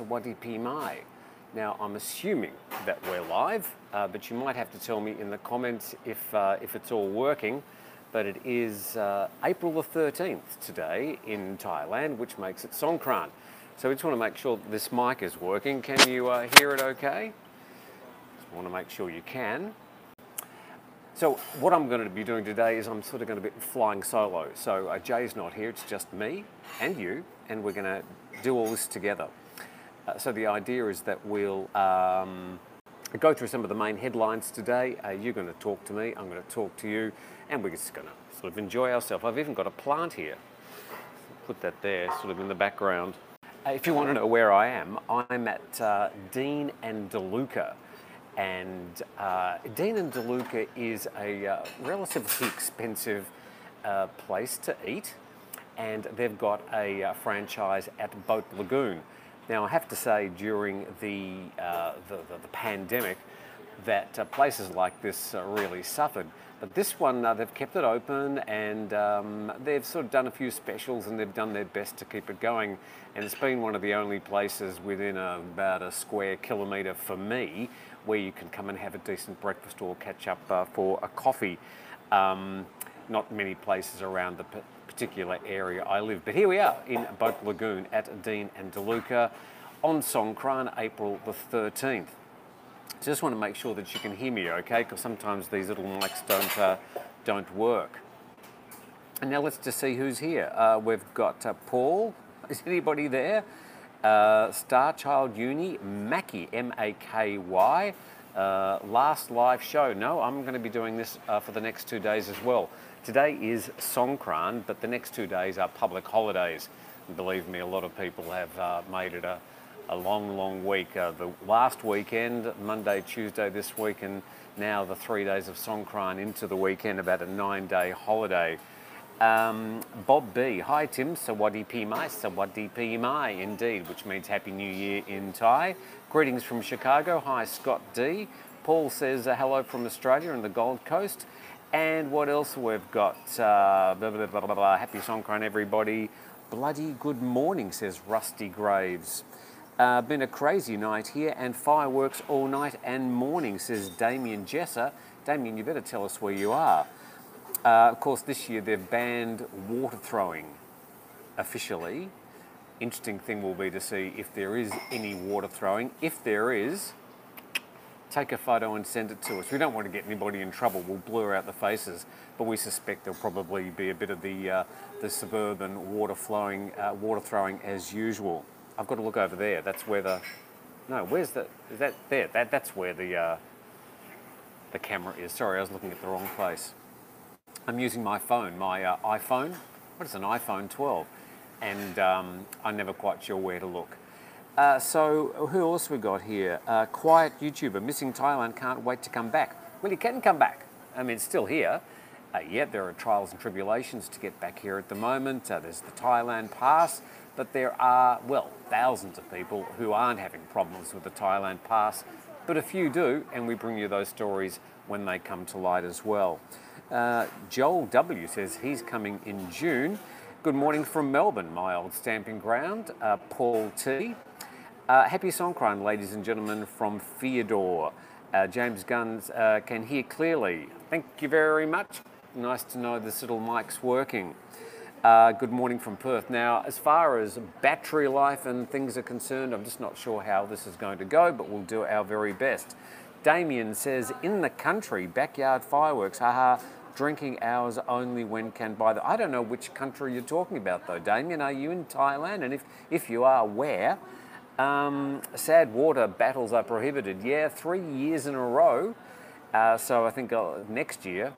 Mai. Now, I'm assuming that we're live, uh, but you might have to tell me in the comments if, uh, if it's all working. But it is uh, April the 13th today in Thailand, which makes it Songkran. So we just want to make sure this mic is working. Can you uh, hear it okay? Just want to make sure you can. So what I'm going to be doing today is I'm sort of going to be flying solo. So uh, Jay's not here, it's just me and you, and we're going to do all this together. Uh, so the idea is that we'll um, go through some of the main headlines today. Uh, you're going to talk to me, I'm going to talk to you, and we're just going to sort of enjoy ourselves. I've even got a plant here. Put that there, sort of in the background. Uh, if you want to know where I am, I'm at uh, Dean and DeLuca. And uh, Dean and DeLuca is a relatively expensive place to eat, and they've got a franchise at Boat Lagoon. Now, I have to say, during the, uh, the, the, the, pandemic, that uh, places like this really suffered. But this one, they've kept it open and um, they've sort of done a few specials and they've done their best to keep it going. And it's been one of the only places within a, about a square kilometre for me where you can come and have a decent breakfast or catch up uh, for a coffee. Um, not many places around the particular area I live, but here we are in Boat Lagoon at Dean and DeLuca on Songkran, April the 13th. Just want to make sure that you can hear me okay, because sometimes these little mics don't, uh, don't work. And now let's just see who's here. Uh, we've got uh, Paul. Is anybody there? Uh, Star Child Uni, Macky, M A K Y. Uh, last live show. No, I'm going to be doing this uh, for the next two days as well. Today is Songkran, but the next two days are public holidays. And believe me, a lot of people have uh, made it a, a long, long week. Uh, the last weekend, Monday, Tuesday this week, and now the three days of Songkran into the weekend, about a nine day holiday. Um, Bob B. Hi Tim, Sawadi Pi Mai, Sawadi Pi Mai indeed, which means Happy New Year in Thai. Greetings from Chicago. Hi Scott D. Paul says uh, hello from Australia and the Gold Coast. And what else we've got? Uh, blah, blah, blah, blah, Happy Songkran everybody. Bloody good morning, says Rusty Graves. Uh, been a crazy night here and fireworks all night and morning, says Damien Jesser. Damien, you better tell us where you are. Uh, of course, this year they've banned water throwing officially. Interesting thing will be to see if there is any water throwing. If there is, take a photo and send it to us. We don't want to get anybody in trouble. We'll blur out the faces, but we suspect there'll probably be a bit of the uh, the suburban water flowing, uh, water throwing as usual. I've got to look over there. That's where the no. Where's the? Is that there? That that's where the uh, the camera is. Sorry, I was looking at the wrong place. I'm using my phone, my uh, iPhone. What is an iPhone 12? And um, I'm never quite sure where to look. Uh, so who else we got here? Uh, quiet YouTuber, missing Thailand, can't wait to come back. Well, you can come back. I mean, it's still here. Uh, yeah, there are trials and tribulations to get back here at the moment. Uh, there's the Thailand pass, but there are, well, thousands of people who aren't having problems with the Thailand pass, but a few do, and we bring you those stories when they come to light as well. Uh, Joel W says he's coming in June. Good morning from Melbourne, my old stamping ground. Uh, Paul T. Uh, happy Songkran, ladies and gentlemen, from Theodore. Uh, James Guns uh, can hear clearly. Thank you very much. Nice to know this little mic's working. Uh, good morning from Perth. Now, as far as battery life and things are concerned, I'm just not sure how this is going to go, but we'll do our very best. Damien says, in the country, backyard fireworks, haha, drinking hours only when can buy them. I don't know which country you're talking about though, Damien. Are you in Thailand? And if, if you are, where? Um, sad water battles are prohibited. Yeah, three years in a row. Uh, so I think uh, next year,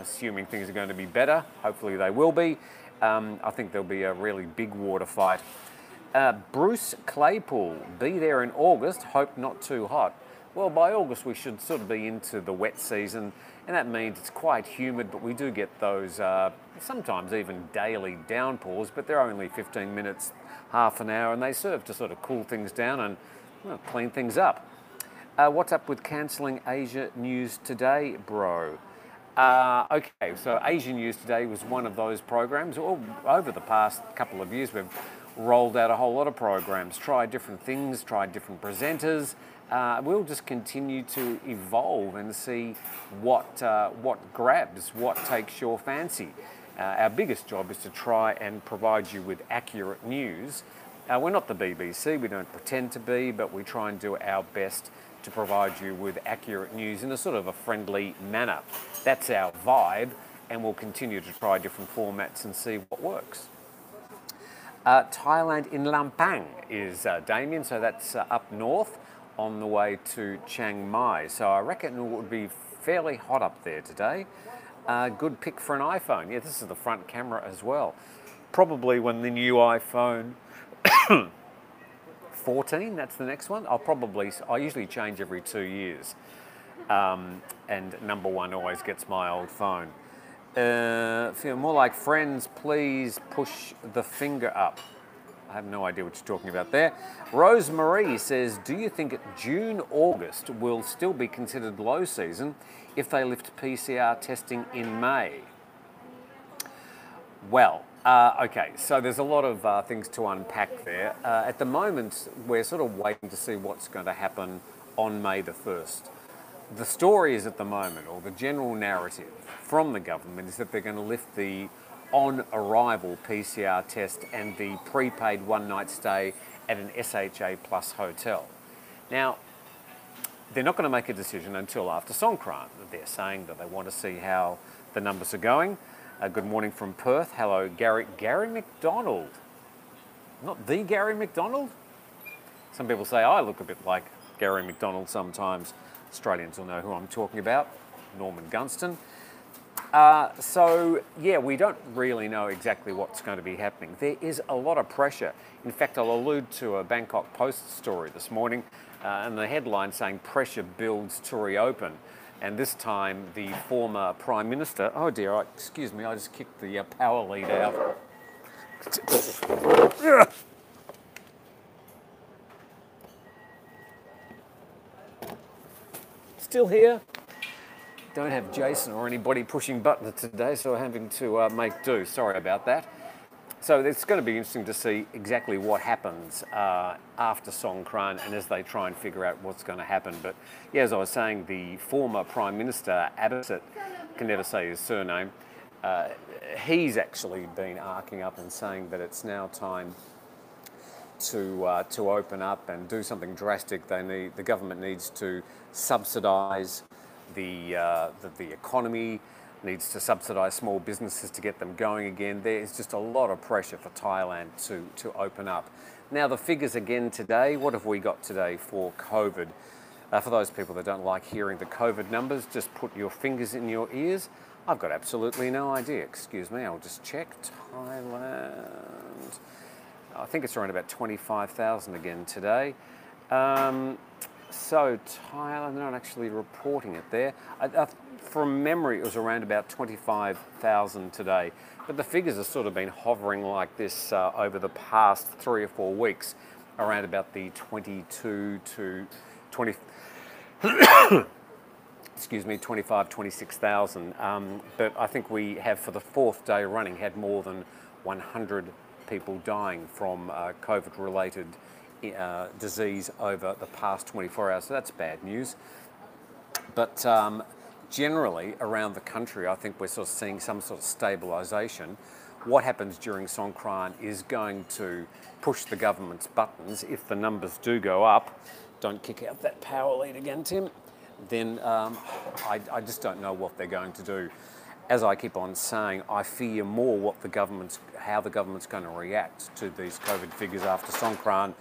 assuming things are going to be better, hopefully they will be, um, I think there'll be a really big water fight. Uh, Bruce Claypool, be there in August, hope not too hot. Well, by August we should sort of be into the wet season and that means it's quite humid, but we do get those uh, sometimes even daily downpours, but they're only 15 minutes, half an hour, and they serve to sort of cool things down and well, clean things up. Uh, what's up with cancelling Asia News Today, bro? Uh, okay, so Asian News Today was one of those programs. over the past couple of years, we've rolled out a whole lot of programs, tried different things, tried different presenters. Uh, we'll just continue to evolve and see what, uh, what grabs, what takes your fancy. Uh, our biggest job is to try and provide you with accurate news. Uh, we're not the BBC, we don't pretend to be, but we try and do our best to provide you with accurate news in a sort of a friendly manner. That's our vibe, and we'll continue to try different formats and see what works. Uh, Thailand in Lampang is uh, Damien, so that's uh, up north on the way to Chiang Mai. So I reckon it would be fairly hot up there today. Uh, good pick for an iPhone. Yeah, this is the front camera as well. Probably when the new iPhone 14, that's the next one. I'll probably, I usually change every two years. Um, and number one always gets my old phone. Uh, feel more like friends, please push the finger up. I have no idea what you're talking about there. Rose Marie says, Do you think June, August will still be considered low season if they lift PCR testing in May? Well, uh, okay, so there's a lot of uh, things to unpack there. Uh, at the moment, we're sort of waiting to see what's going to happen on May the 1st. The story is at the moment, or the general narrative from the government, is that they're going to lift the on arrival PCR test and the prepaid one night stay at an SHA Plus hotel. Now, they're not going to make a decision until after Songkran. They're saying that they want to see how the numbers are going. Uh, good morning from Perth. Hello, Gary. Gary McDonald. Not the Gary McDonald? Some people say I look a bit like Gary McDonald sometimes. Australians will know who I'm talking about. Norman Gunston. Uh, so, yeah, we don't really know exactly what's going to be happening. There is a lot of pressure. In fact, I'll allude to a Bangkok Post story this morning, uh, and the headline saying pressure builds to reopen. And this time, the former Prime Minister, oh dear, I, excuse me, I just kicked the uh, power lead out. Still here? don't have Jason or anybody pushing buttons today, so I'm having to uh, make do. Sorry about that. So it's going to be interesting to see exactly what happens uh, after Songkran and as they try and figure out what's going to happen. But yeah, as I was saying, the former Prime Minister, Abhisit, can never say his surname, uh, he's actually been arcing up and saying that it's now time to uh, to open up and do something drastic. They need the government needs to subsidise the, uh, the, the economy needs to subsidise small businesses to get them going again. There is just a lot of pressure for Thailand to, to open up. Now, the figures again today, what have we got today for COVID? Uh, for those people that don't like hearing the COVID numbers, just put your fingers in your ears. I've got absolutely no idea. Excuse me, I'll just check. Thailand. I think it's around about 25,000 again today. Um, so Thailand, they're not actually reporting it there. I, I, from memory, it was around about 25,000 today. But the figures have sort of been hovering like this uh, over the past three or four weeks, around about the 22 to 20. excuse me, 25, 26,000. Um, but I think we have, for the fourth day running, had more than 100 people dying from uh, COVID related uh, disease over the past 24 hours. So that's bad news. But um, generally, around the country, I think we're sort of seeing some sort of stabilisation. What happens during Songkran is going to push the government's buttons. If the numbers do go up, don't kick out that power lead again, Tim, then um, I, I just don't know what they're going to do as I keep on saying, I fear more what the government's, how the government's going to react to these COVID figures after Songkran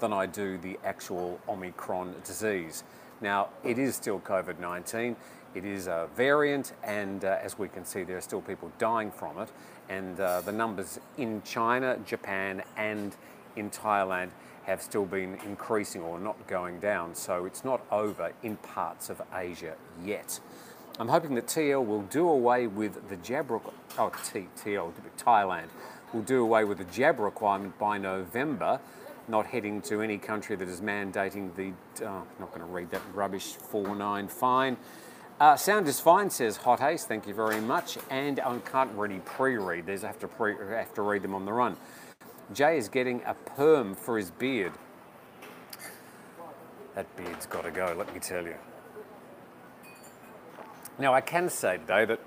than I do the actual Omicron disease. Now, it is still COVID 19, it is a variant, and uh, as we can see, there are still people dying from it. And uh, the numbers in China, Japan, and in Thailand have still been increasing or not going down. So it's not over in parts of Asia yet. I'm hoping that TL will do away with the jab, oh, T, TL, Thailand, will do away with the jab requirement by November not heading to any country that is mandating the, oh, not going to read that rubbish, 4-9 fine. Uh, sound is fine, says Hot Ace, thank you very much. And I can't really pre-read these, I have to, pre, have to read them on the run. Jay is getting a perm for his beard. That beard's got to go, let me tell you. Now, I can say today that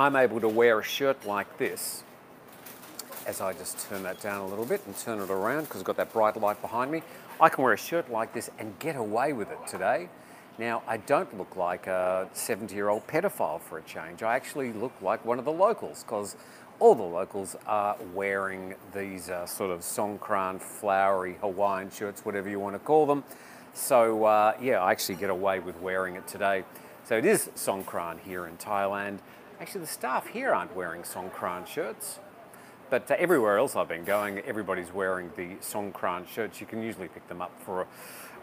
I'm able to wear a shirt like this as I just turn that down a little bit and turn it around because I've got that bright light behind me. I can wear a shirt like this and get away with it today. Now, I don't look like a 70 year old pedophile for a change. I actually look like one of the locals because all the locals are wearing these uh, sort of Songkran flowery Hawaiian shirts, whatever you want to call them. So, uh, yeah, I actually get away with wearing it today. So, it is Songkran here in Thailand. Actually, the staff here aren't wearing Songkran shirts. But uh, everywhere else I've been going, everybody's wearing the Songkran shirts. You can usually pick them up for, a,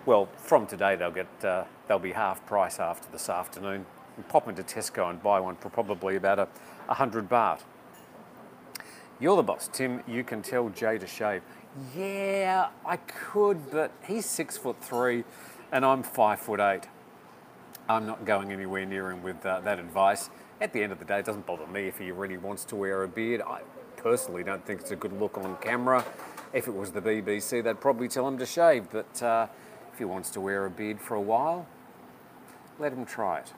well, from today they'll get uh, they'll be half price after this afternoon. Pop into Tesco and buy one for probably about a, a hundred baht. You're the boss, Tim. You can tell Jay to shave. Yeah, I could, but he's six foot three, and I'm five foot eight. I'm not going anywhere near him with uh, that advice. At the end of the day, it doesn't bother me if he really wants to wear a beard. I personally don't think it's a good look on camera. If it was the BBC, they'd probably tell him to shave, but uh, if he wants to wear a beard for a while, let him try it.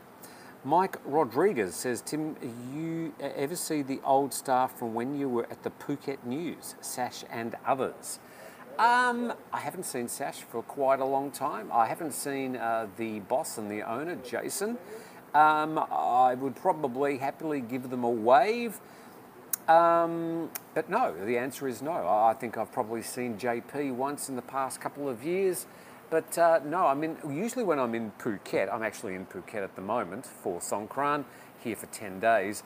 Mike Rodriguez says, Tim, you ever see the old staff from when you were at the Phuket News, Sash and others? Um, I haven't seen Sash for quite a long time. I haven't seen uh, the boss and the owner, Jason. Um, I would probably happily give them a wave. Um, but no, the answer is no. I think I've probably seen JP once in the past couple of years. But uh, no, I mean, usually when I'm in Phuket, I'm actually in Phuket at the moment for Songkran, here for 10 days.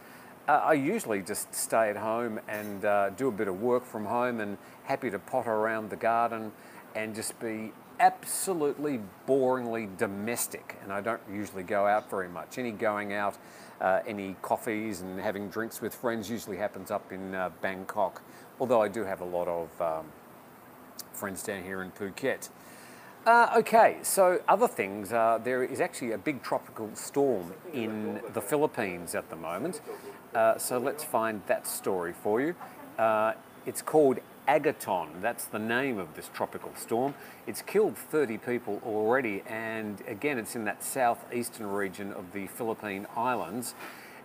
Uh, I usually just stay at home and uh, do a bit of work from home and happy to potter around the garden and just be absolutely boringly domestic. And I don't usually go out very much. Any going out uh, any coffees and having drinks with friends usually happens up in uh, Bangkok, although I do have a lot of um, friends down here in Phuket. Uh, okay, so other things. Uh, there is actually a big tropical storm in the Philippines at the moment. Uh, so let's find that story for you. Uh, it's called Agaton, that's the name of this tropical storm. It's killed 30 people already, and again, it's in that southeastern region of the Philippine Islands.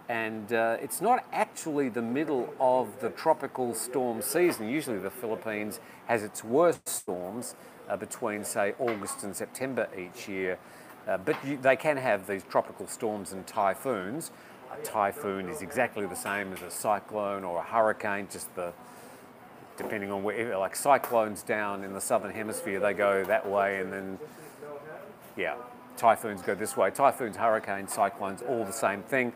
And uh, it's not actually the middle of the tropical storm season. Usually, the Philippines has its worst storms uh, between, say, August and September each year. Uh, but you, they can have these tropical storms and typhoons. A typhoon is exactly the same as a cyclone or a hurricane, just the depending on where, like cyclones down in the southern hemisphere, they go that way, and then, yeah, typhoons go this way. Typhoons, hurricanes, cyclones, all the same thing.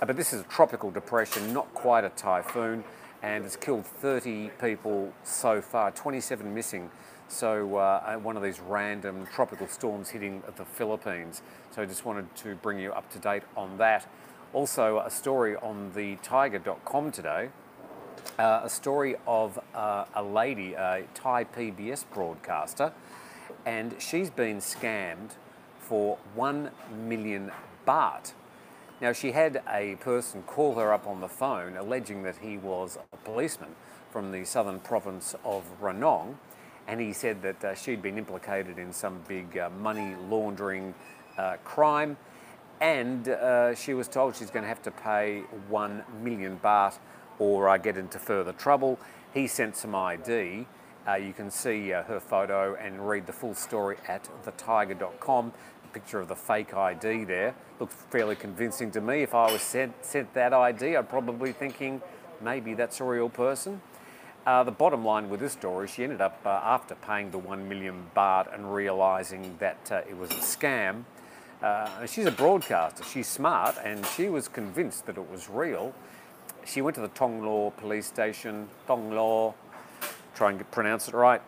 Uh, but this is a tropical depression, not quite a typhoon, and it's killed 30 people so far, 27 missing. So, uh, one of these random tropical storms hitting the Philippines. So, I just wanted to bring you up to date on that. Also, a story on the thaiger.com today uh, a story of uh, a lady, a Thai PBS broadcaster, and she's been scammed for 1 million baht. Now, she had a person call her up on the phone alleging that he was a policeman from the southern province of Ranong, and he said that uh, she'd been implicated in some big uh, money laundering uh, crime, and uh, she was told she's going to have to pay 1 million baht or uh, get into further trouble. He sent some ID. Uh, you can see her photo and read the full story at thethaiger.com. Picture of the fake ID there looks fairly convincing to me. If I was sent, sent that ID, I'd probably thinking maybe that's a real person. Uh, the bottom line with this story, she ended up, uh, after paying the 1 million baht and realising that uh, it was a scam, uh, she's a broadcaster, she's smart, and she was convinced that it was real. She went to the Tonglo police station, Tonglo, try and pronounce it right,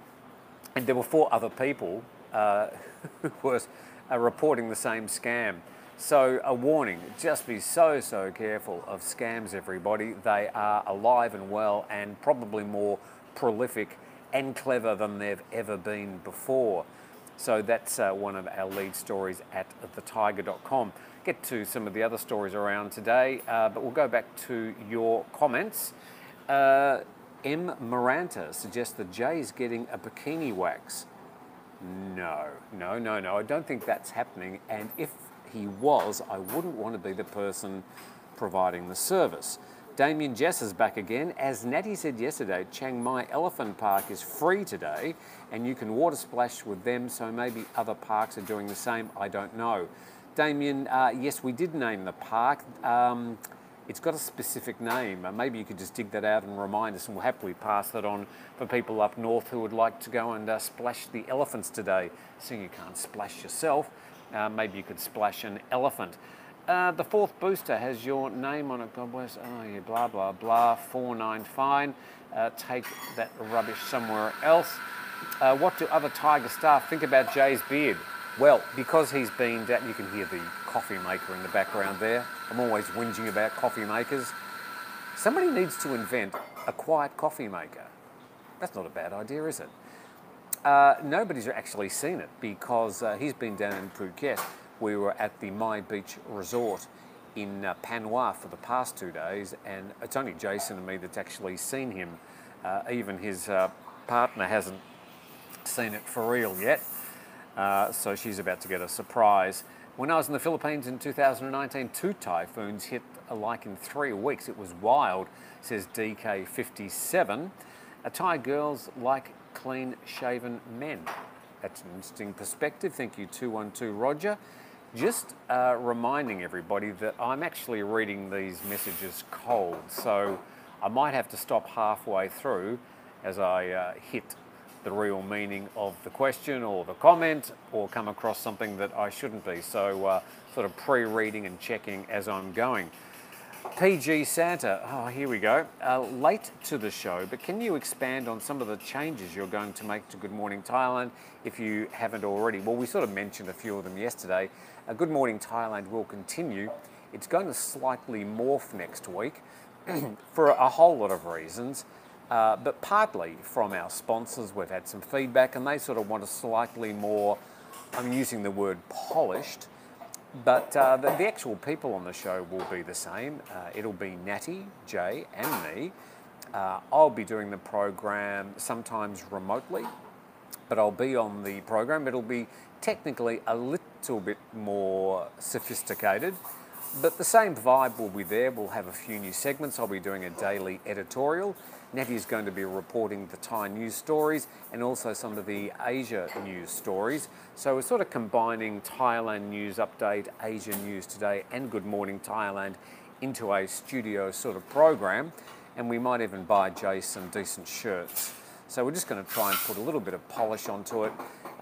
and there were four other people uh, who were uh, reporting the same scam. So a warning, just be so, so careful of scams, everybody. They are alive and well and probably more prolific and clever than they've ever been before. So that's uh, one of our lead stories at thethaiger.com get to some of the other stories around today, uh, but we'll go back to your comments. Uh, M. Maranta suggests that Jay is getting a bikini wax. No, no, no, no. I don't think that's happening. And if he was, I wouldn't want to be the person providing the service. Damien Jess is back again. As Natty said yesterday, Chiang Mai Elephant Park is free today and you can water splash with them, so maybe other parks are doing the same. I don't know. Damien, uh, yes, we did name the park. Um, it's got a specific name. Uh, maybe you could just dig that out and remind us, and we'll happily pass that on for people up north who would like to go and uh, splash the elephants today. Seeing you can't splash yourself, uh, maybe you could splash an elephant. Uh, the fourth booster has your name on it. God bless. Oh, yeah, blah, blah, blah. 4-9, fine. Uh, take that rubbish somewhere else. Uh, what do other Thaiger staff think about Jay's beard? Well, because he's been down, you can hear the coffee maker in the background there. I'm always whinging about coffee makers. Somebody needs to invent a quiet coffee maker. That's not a bad idea, is it? Uh, nobody's actually seen it because uh, he's been down in Phuket we were at the My Beach Resort in uh, Panwa for the past two days, and it's only Jason and me that's actually seen him. Uh, even his uh, partner hasn't seen it for real yet, uh, so she's about to get a surprise. When I was in the Philippines in 2019, two typhoons hit like in three weeks. It was wild, says DK57. Thai girls like clean shaven men. That's an interesting perspective. Thank you, 212 Roger. Just uh, reminding everybody that I'm actually reading these messages cold, so I might have to stop halfway through as I uh, hit the real meaning of the question or the comment or come across something that I shouldn't be. So, uh, sort of pre reading and checking as I'm going. PG Santa, oh, here we go. Uh, late to the show, but can you expand on some of the changes you're going to make to Good Morning Thailand if you haven't already? Well, we sort of mentioned a few of them yesterday. Uh, Good Morning Thailand will continue. It's going to slightly morph next week for a whole lot of reasons, uh, but partly from our sponsors. We've had some feedback and they sort of want a slightly more, I'm using the word polished, but uh, the, the, actual people on the show will be the same. Uh, it'll be Natty, Jay, and me. Uh, I'll be doing the program sometimes remotely, but I'll be on the program. It'll be technically a little bit more sophisticated, but the same vibe will be there. We'll have a few new segments. I'll be doing a daily editorial. Natty is going to be reporting the Thai news stories and also some of the Asia news stories. So we're sort of combining Thailand news update, Asia news today, and Good Morning Thailand into a studio sort of program. And we might even buy Jay some decent shirts. So we're just going to try and put a little bit of polish onto it.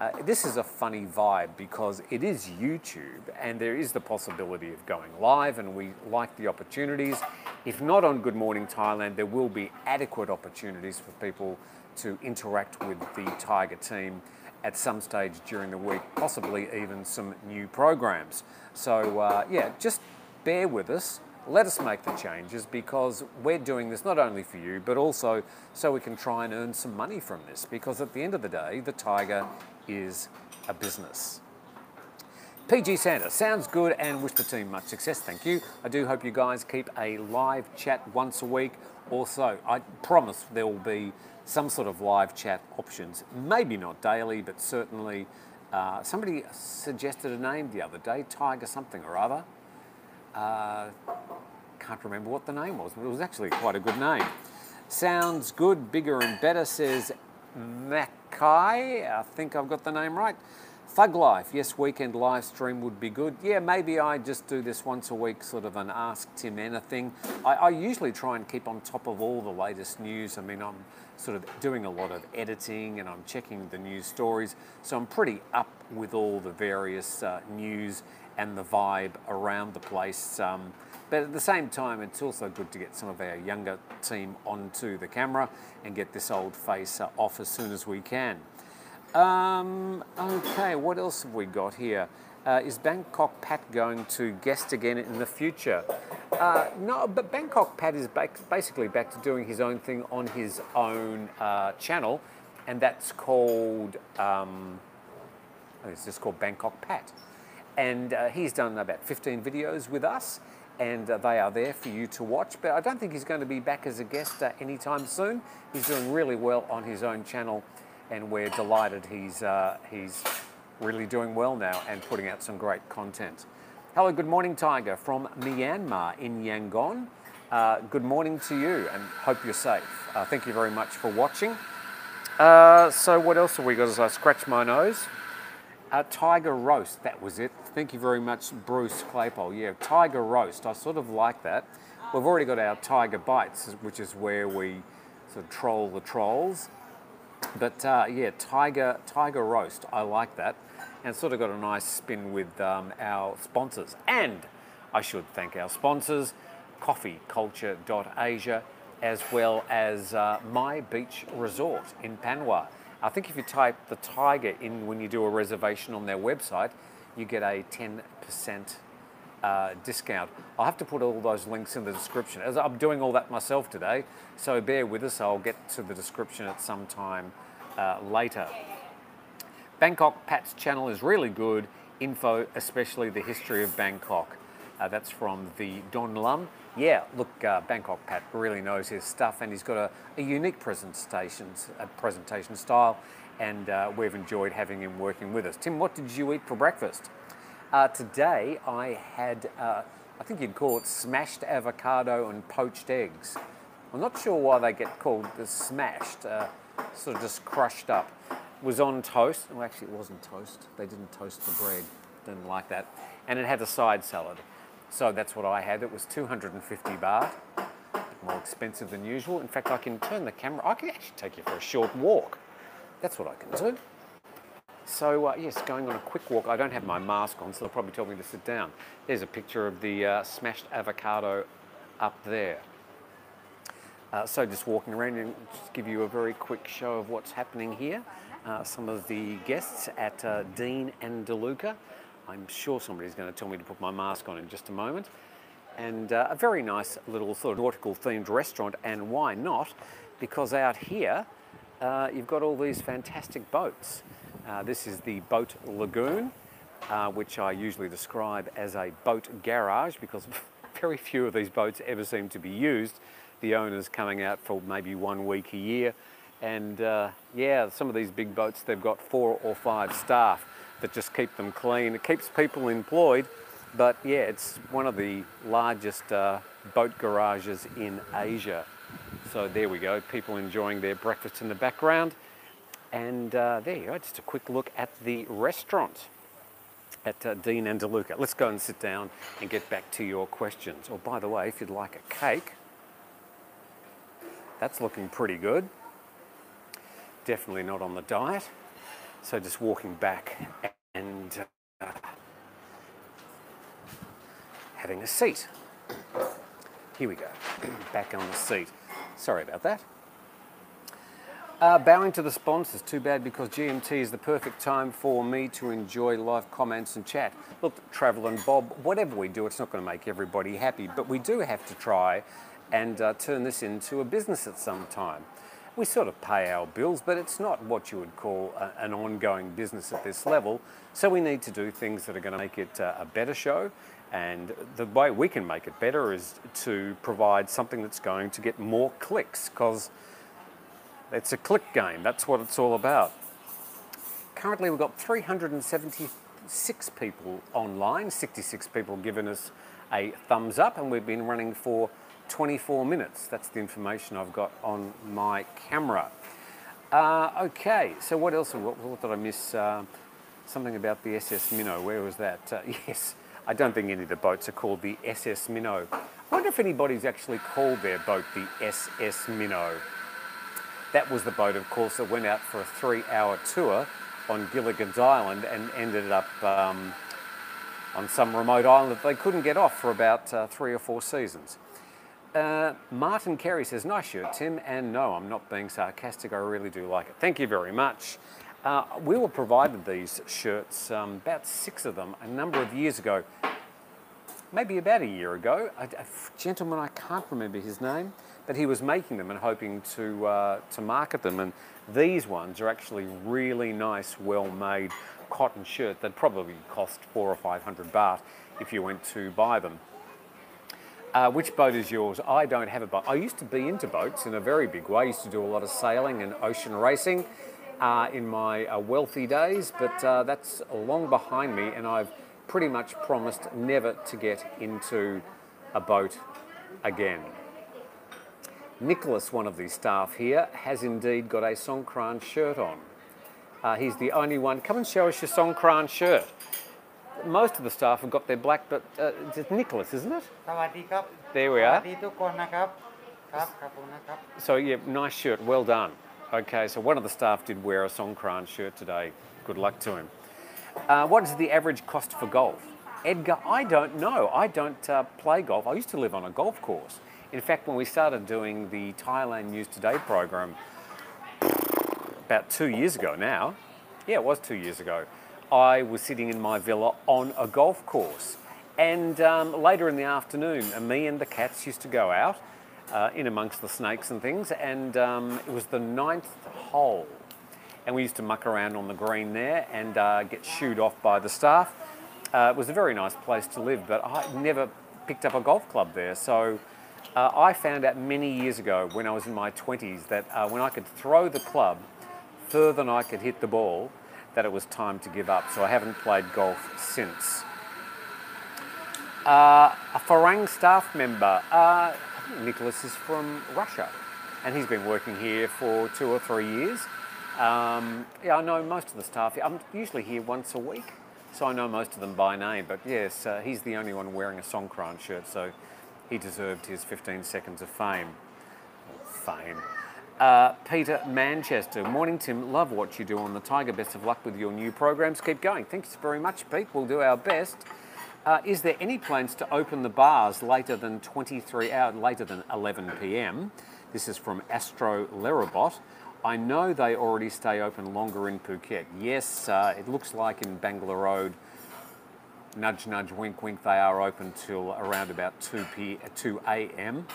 Uh, this is a funny vibe because it is YouTube and there is the possibility of going live, and we like the opportunities. If not on Good Morning Thailand, there will be adequate opportunities for people to interact with the Thaiger team at some stage during the week, possibly even some new programs. So, uh, yeah, just bear with us let us make the changes because we're doing this not only for you, but also so we can try and earn some money from this. Because at the end of the day, the Thaiger is a business. PG Santa, sounds good and wish the team much success. Thank you. I do hope you guys keep a live chat once a week or so. I promise there will be some sort of live chat options. Maybe not daily, but certainly. Uh, somebody suggested a name the other day, Tiger something or other. Uh, can't remember what the name was, but it was actually quite a good name. Sounds good, bigger and better, says Mackay. I think I've got the name right. Thug Life, yes, weekend live stream would be good. Yeah, maybe I just do this once a week, sort of an Ask Tim anything. I, I usually try and keep on top of all the latest news. I mean, I'm sort of doing a lot of editing and I'm checking the news stories, so I'm pretty up with all the various uh, news and the vibe around the place. Um, but at the same time, it's also good to get some of our younger team onto the camera and get this old face uh, off as soon as we can. Um, okay, what else have we got here? Uh, is Bangkok Pat going to guest again in the future? Uh, no, but Bangkok Pat is back, basically back to doing his own thing on his own uh, channel, and that's called, um, it's just called Bangkok Pat and uh, he's done about 15 videos with us and uh, they are there for you to watch. But I don't think he's going to be back as a guest uh, anytime soon. He's doing really well on his own channel, and we're delighted he's uh, he's really doing well now and putting out some great content. Hello, good morning, Thaiger, from Myanmar in Yangon. Uh, good morning to you, and hope you're safe. Uh, thank you very much for watching. So, what else have we got as I scratch my nose? Uh, tiger roast, that was it. Thank you very much, Bruce Claypole. Yeah, tiger roast, I sort of like that. We've already got our tiger bites, which is where we sort of troll the trolls. But uh, yeah, tiger tiger roast, I like that, and sort of got a nice spin with um, our sponsors. And I should thank our sponsors, CoffeeCulture.Asia, as well as uh, My Beach Resort in Panwa. I think if you type the Thaiger in when you do a reservation on their website, you get a 10% uh, discount. I'll have to put all those links in the description. As I'm doing all that myself today, so bear with us. I'll get to the description at some time uh, later. Bangkok Pat's channel is really good info, especially the history of Bangkok. Uh, that's from the Don Lum. Yeah, look, uh, Bangkok Pat really knows his stuff and he's got a, a unique presentation, a presentation style and uh, we've enjoyed having him working with us. Tim, what did you eat for breakfast? Uh, today I had, uh, I think you'd call it smashed avocado and poached eggs. I'm not sure why they get called the smashed, uh, sort of just crushed up. It was on toast. Well, actually, it wasn't toast. They didn't toast the bread. Didn't like that. And it had a side salad. So that's what I had. It was 250 baht, more expensive than usual. In fact, I can turn the camera. I can actually take you for a short walk. That's what I can do. So uh, yes, going on a quick walk. I don't have my mask on, so they'll probably tell me to sit down. There's a picture of the uh, smashed avocado up there. Uh, so just walking around and just give you a very quick show of what's happening here. Uh, some of the guests at uh, Dean and DeLuca. I'm sure somebody's going to tell me to put my mask on in just a moment. And uh, a very nice little sort of nautical themed restaurant, and why not? Because out here, uh, you've got all these fantastic boats. Uh, this is the Boat Lagoon, uh, which I usually describe as a boat garage because very few of these boats ever seem to be used. The owners coming out for maybe one week a year. And uh, yeah, some of these big boats, they've got four or five staff that just keep them clean. It keeps people employed, but yeah, it's one of the largest uh, boat garages in Asia. So there we go, people enjoying their breakfast in the background. And uh, there you go, just a quick look at the restaurant at uh, Dean and DeLuca. Let's go and sit down and get back to your questions. Or oh, by the way, if you'd like a cake, that's looking pretty good. Definitely not on the diet. So just walking back having a seat. Here we go, back on the seat. Sorry about that. Uh, bowing to the sponsors, too bad because GMT is the perfect time for me to enjoy live comments and chat. Look, Travel and Bob, whatever we do, it's not going to make everybody happy, but we do have to try and uh, turn this into a business at some time. We sort of pay our bills, but it's not what you would call a, an ongoing business at this level. So we need to do things that are going to make it uh, a better show and the way we can make it better is to provide something that's going to get more clicks because it's a click game. That's what it's all about. Currently, we've got 376 people online, 66 people giving us a thumbs up, and we've been running for 24 minutes. That's the information I've got on my camera. Uh, okay, so what else? What, what did I miss? Uh, something about the SS Minnow. Where was that? Uh, yes. I don't think any of the boats are called the SS Minnow. I wonder if anybody's actually called their boat the SS Minnow. That was the boat, of course, that went out for a three hour tour on Gilligan's Island and ended up um, on some remote island that they couldn't get off for about uh, three or four seasons. Uh, Martin Carey says, nice shirt, Tim. And no, I'm not being sarcastic. I really do like it. Thank you very much. Uh, we were provided these shirts, um, about six of them, a number of years ago, maybe about a year ago. A, a gentleman, I can't remember his name, but he was making them and hoping to, uh, to market them. And these ones are actually really nice, well-made cotton shirt that probably cost four or five hundred baht if you went to buy them. Uh, which boat is yours? I don't have a boat. I used to be into boats in a very big way. I used to do a lot of sailing and ocean racing uh, in my uh, wealthy days, but uh, that's long behind me, and I've pretty much promised never to get into a boat again. Nicholas, one of the staff here, has indeed got a Songkran shirt on. Uh, he's the only one. Come and show us your Songkran shirt most of the staff have got their black, but uh, it's Nicholas, isn't it? There we are. So, yeah, nice shirt. Well done. Okay, so one of the staff did wear a Songkran shirt today. Good luck to him. Uh, what is the average cost for golf? Edgar, I don't know. I don't uh, play golf. I used to live on a golf course. In fact, when we started doing the Thailand News Today program about two years ago now, yeah, it was two years ago. I was sitting in my villa on a golf course. And um, later in the afternoon, uh, me and the cats used to go out uh, in amongst the snakes and things, and um, it was the ninth hole. And we used to muck around on the green there and uh, get shooed off by the staff. Uh, it was a very nice place to live, but I never picked up a golf club there. So uh, I found out many years ago when I was in my 20s that uh, when I could throw the club further than I could hit the ball, that it was time to give up. So I haven't played golf since. Uh, a Farang staff member, uh, Nicholas is from Russia, and he's been working here for two or three years. Um, yeah, I know most of the staff. I'm usually here once a week, so I know most of them by name. But yes, uh, he's the only one wearing a Songkran shirt, so he deserved his 15 seconds of fame. Fame. Uh, Peter Manchester, morning Tim, love what you do on the Thaiger. Best of luck with your new programs. Keep going. Thanks very much, Pete. We'll do our best. Uh, is there any plans to open the bars later than 23 hours, later than 11 p.m.? This is from Astro Lerobot. I know they already stay open longer in Phuket. Yes, uh, it looks like in Bangla Road, nudge, nudge, wink, wink, they are open till around about 2 p 2 a.m.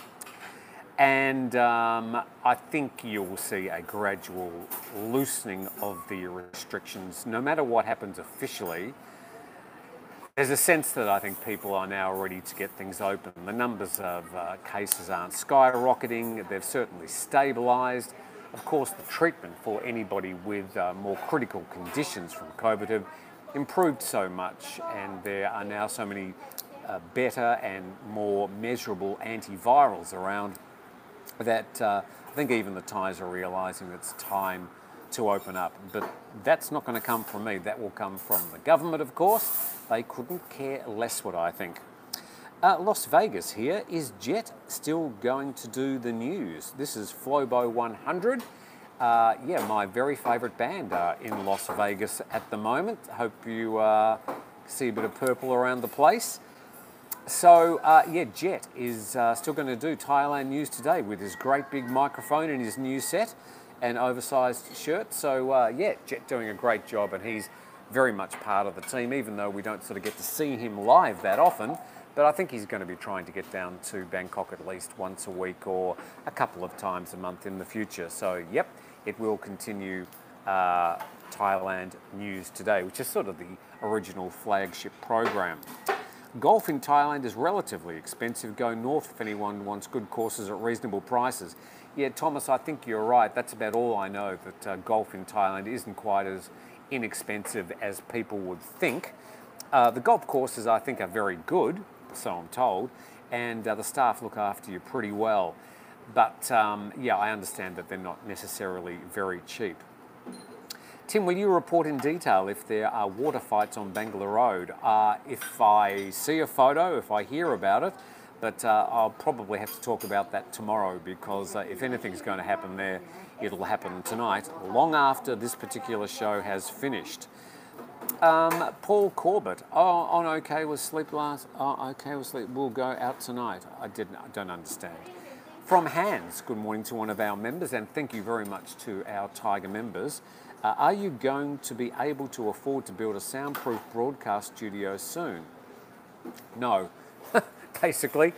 And um, I think you'll see a gradual loosening of the restrictions, no matter what happens officially. There's a sense that I think people are now ready to get things open. The numbers of uh, cases aren't skyrocketing, they've certainly stabilised. Of course, the treatment for anybody with uh, more critical conditions from COVID have improved so much, and there are now so many uh, better and more measurable antivirals around that uh, I think even the Thais are realising it's time to open up. But that's not going to come from me. That will come from the government, of course. They couldn't care less what I think. Uh, Las Vegas here. Is Jet still going to do the news? This is Flobo 100. Uh, yeah, my very favourite band uh, in Las Vegas at the moment. Hope you uh, see a bit of purple around the place. So, uh, yeah, Jet is uh, still going to do Thailand News today with his great big microphone and his new set and oversized shirt. So, uh, yeah, Jet doing a great job and he's very much part of the team, even though we don't sort of get to see him live that often. But I think he's going to be trying to get down to Bangkok at least once a week or a couple of times a month in the future. So, yep, it will continue uh, Thailand News today, which is sort of the original flagship program. Golf in Thailand is relatively expensive. Go north if anyone wants good courses at reasonable prices. Yeah, Thomas, I think you're right. That's about all I know that uh, golf in Thailand isn't quite as inexpensive as people would think. Uh, the golf courses, I think, are very good, so I'm told, and uh, the staff look after you pretty well. But um, yeah, I understand that they're not necessarily very cheap. Tim, will you report in detail if there are water fights on Bangla Road? Uh, if I see a photo, if I hear about it, but uh, I'll probably have to talk about that tomorrow because uh, if anything's going to happen there, it'll happen tonight, long after this particular show has finished. Um, Paul Corbett, oh, on okay with sleep last. Oh, okay with sleep. We'll go out tonight. I didn't. I don't understand. From Hans, good morning to one of our members, and thank you very much to our Thaiger members. Uh, are you going to be able to afford to build a soundproof broadcast studio soon? No. Basically,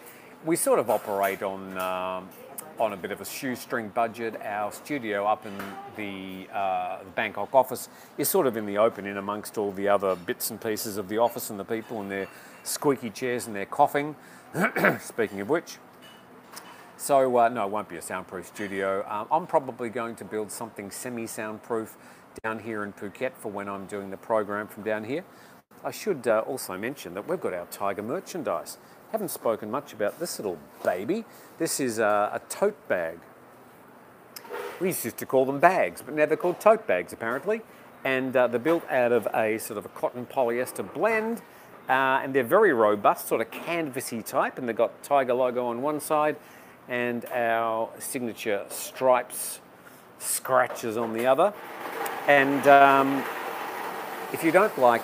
we sort of operate on um, on a bit of a shoestring budget. Our studio up in the, uh, the Bangkok office is sort of in the open, in amongst all the other bits and pieces of the office and the people and their squeaky chairs and their coughing. Speaking of which, so uh, no, it won't be a soundproof studio. Um, I'm probably going to build something semi-soundproof down here in Phuket for when I'm doing the program from down here. I should uh, also mention that we've got our Thaiger merchandise. Haven't spoken much about this little baby. This is a, a tote bag. We used to call them bags, but now they're called tote bags apparently. And uh, they're built out of a sort of a cotton polyester blend. Uh, and they're very robust, sort of canvasy type. And they've got Thaiger logo on one side and our signature stripes scratches on the other. And um, if you don't like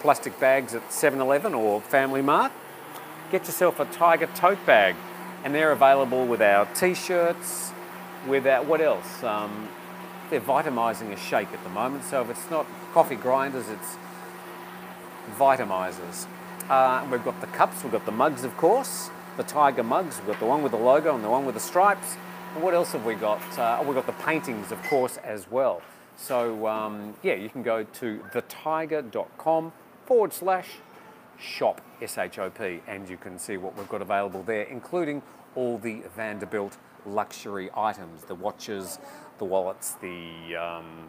plastic bags at 7-Eleven or Family Mart, get yourself a Thaiger tote bag. And they're available with our t-shirts, with our, what else? Um, they're vitamising a shake at the moment, so if it's not coffee grinders, it's vitamizers. Uh, we've got the cups, we've got the mugs, of course, the Thaiger mugs. We've got the one with the logo and the one with the stripes. What else have we got? Uh, we've got the paintings, of course, as well. So, um, yeah, you can go to thethaiger.com forward slash shop, S H O P, and you can see what we've got available there, including all the Vanderbilt luxury items the watches, the wallets, the um,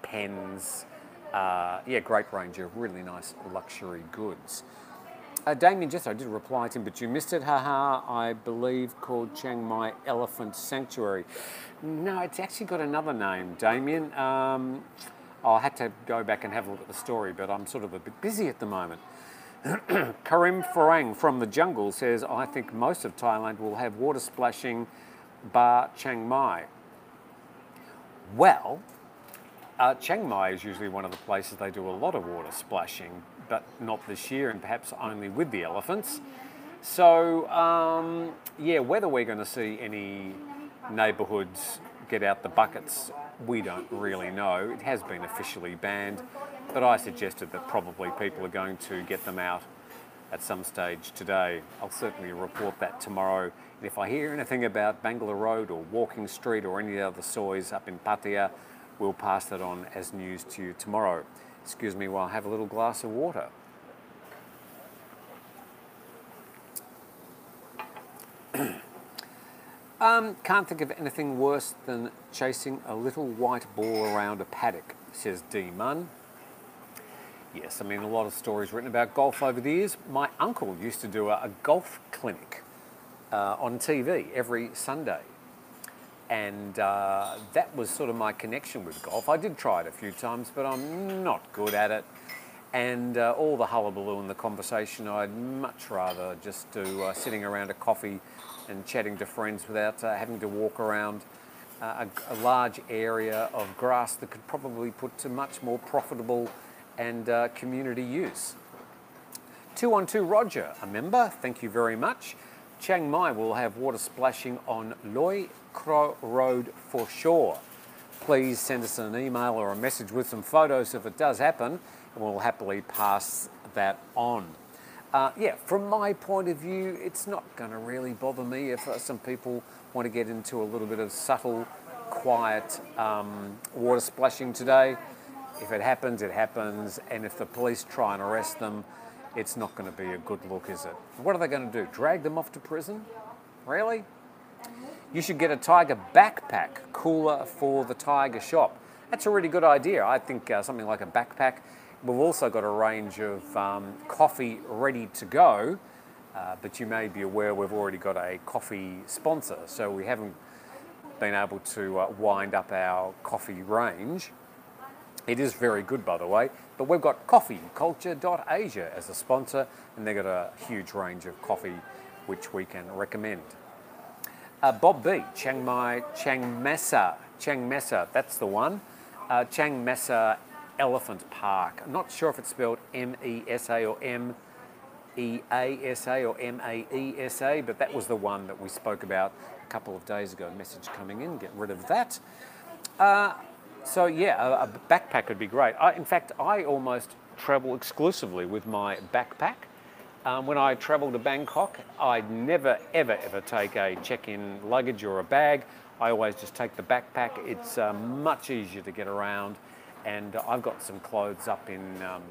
pens. Uh, yeah, great range of really nice luxury goods. Uh, Damien Jethro I did reply to him, but you missed it. Haha, I believe called Chiang Mai Elephant Sanctuary. No, it's actually got another name, Damien. Um, I'll have to go back and have a look at the story, but I'm sort of a bit busy at the moment. Karim Farang from the jungle says, I think most of Thailand will have water splashing bar Chiang Mai. Well, uh, Chiang Mai is usually one of the places they do a lot of water splashing, but not this year and perhaps only with the elephants. So, um, yeah, whether we're going to see any neighbourhoods get out the buckets, we don't really know. It has been officially banned, but I suggested that probably people are going to get them out at some stage today. I'll certainly report that tomorrow. And if I hear anything about Bangla Road or Walking Street or any other soys up in Pattaya, we'll pass that on as news to you tomorrow. Excuse me while I have a little glass of water. um, can't think of anything worse than chasing a little white ball around a paddock, says D. Munn. Yes, I mean, a lot of stories written about golf over the years. My uncle used to do a, a golf clinic uh, on TV every Sunday and uh, that was sort of my connection with golf. I did try it a few times, but I'm not good at it. And uh, all the hullabaloo and the conversation, I'd much rather just do uh, sitting around a coffee and chatting to friends without uh, having to walk around uh, a, a, large area of grass that could probably put to much more profitable and uh, community use. 212 Roger, a member, thank you very much. Chiang Mai will have water splashing on Loi Kroh Road for sure. Please send us an email or a message with some photos if it does happen, and we'll happily pass that on. Uh, yeah, from my point of view, it's not going to really bother me if uh, some people want to get into a little bit of subtle, quiet um, water splashing today. If it happens, it happens, and if the police try and arrest them, it's not going to be a good look, is it? What are they going to do? Drag them off to prison? Really? You should get a Thaiger backpack cooler for the Thaiger shop. That's a really good idea. I think uh, something like a backpack. We've also got a range of um, coffee ready to go, uh, but you may be aware we've already got a coffee sponsor, so we haven't been able to uh, wind up our coffee range. It is very good, by the way, but we've got coffeeculture.asia as a sponsor, and they've got a huge range of coffee which we can recommend. Uh, Bob B, Chiang Mai, Chiang Mesa, Chiang Mesa, that's the one. Uh, Chiang Mesa Elephant Park. I'm not sure if it's spelled M E S A or M E A S A or M A E S A, but that was the one that we spoke about a couple of days ago. Message coming in, get rid of that. Uh, so, yeah, a, a, backpack would be great. I, in fact, I almost travel exclusively with my backpack. Um, when I travel to Bangkok, I'd never, ever, ever take a check-in luggage or a bag. I always just take the backpack. It's uh, much easier to get around. And I've got some clothes up in um,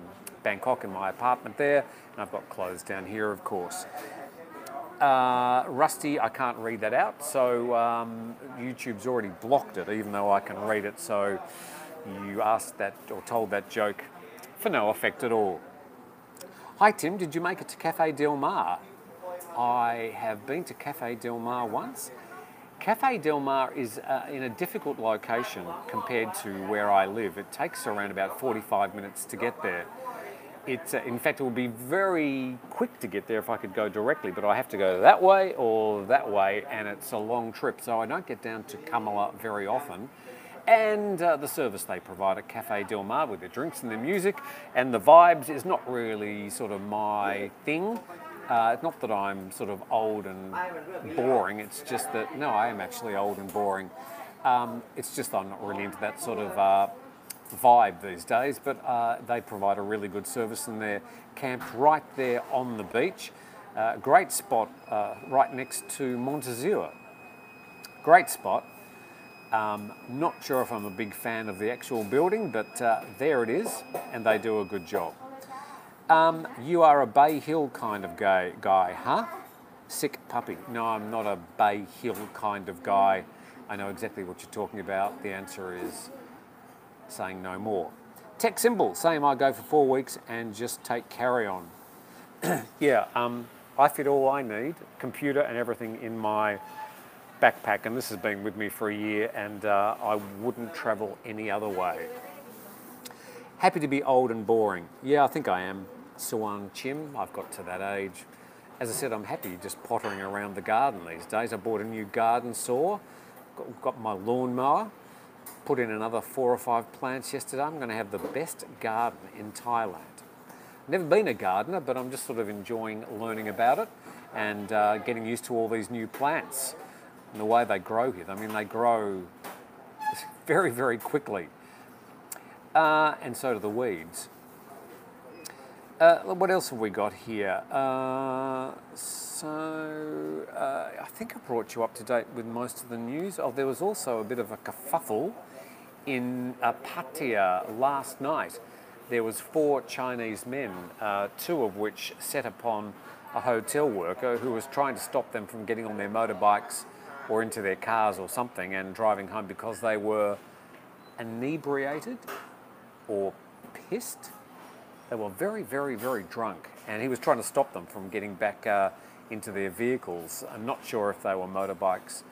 Bangkok in my apartment there, and I've got clothes down here, of course. Uh, Rusty, I can't read that out, so um, YouTube's already blocked it, even though I can read it. So you asked that or told that joke for no effect at all. Hi Tim, did you make it to Cafe Del Mar? I have been to Cafe Del Mar once. Cafe Del Mar is uh, in a difficult location compared to where I live. It takes around about 45 minutes to get there. It, uh, in fact, it would be very quick to get there if I could go directly, but I have to go that way or that way, and it's a long trip, so I don't get down to Kamala very often and uh, the service they provide at Cafe Del Mar with their drinks and their music and the vibes is not really sort of my thing. Uh, not that I'm sort of old and boring, it's just that, no, I am actually old and boring. Um, it's just I'm not really into that sort of uh, vibe these days, but uh, they provide a really good service and they're camped right there on the beach. Uh, great spot uh, right next to Montezuma. Great spot. Um, not sure if I'm a big fan of the actual building, but uh, there it is, and they do a good job. Um, you are a Bay Hill kind of gay, guy, huh? Sick puppy. No, I'm not a Bay Hill kind of guy. I know exactly what you're talking about. The answer is saying no more. Tech symbol, same. I go for four weeks and just take carry on. yeah, um, I fit all I need, computer and everything in my backpack, and this has been with me for a year, and uh, I wouldn't travel any other way. Happy to be old and boring. Yeah, I think I am. Suan Chim, I've got to that age. As I said, I'm happy just pottering around the garden these days. I bought a new garden saw, got, got my lawnmower, put in another four or five plants yesterday. I'm going to have the best garden in Thailand. Never been a gardener, but I'm just sort of enjoying learning about it and uh, getting used to all these new plants and the way they grow here. I mean, they grow very, very quickly. Uh, and so do the weeds. Uh, what else have we got here? Uh, so, uh, I think I brought you up to date with most of the news. Oh, there was also a bit of a kerfuffle in uh, Pattaya last night. There was four Chinese men, uh, two of which set upon a hotel worker who was trying to stop them from getting on their motorbikes or into their cars or something and driving home because they were inebriated or pissed. They were very, very, very drunk, and he was trying to stop them from getting back uh, into their vehicles. I'm not sure if they were motorbikes,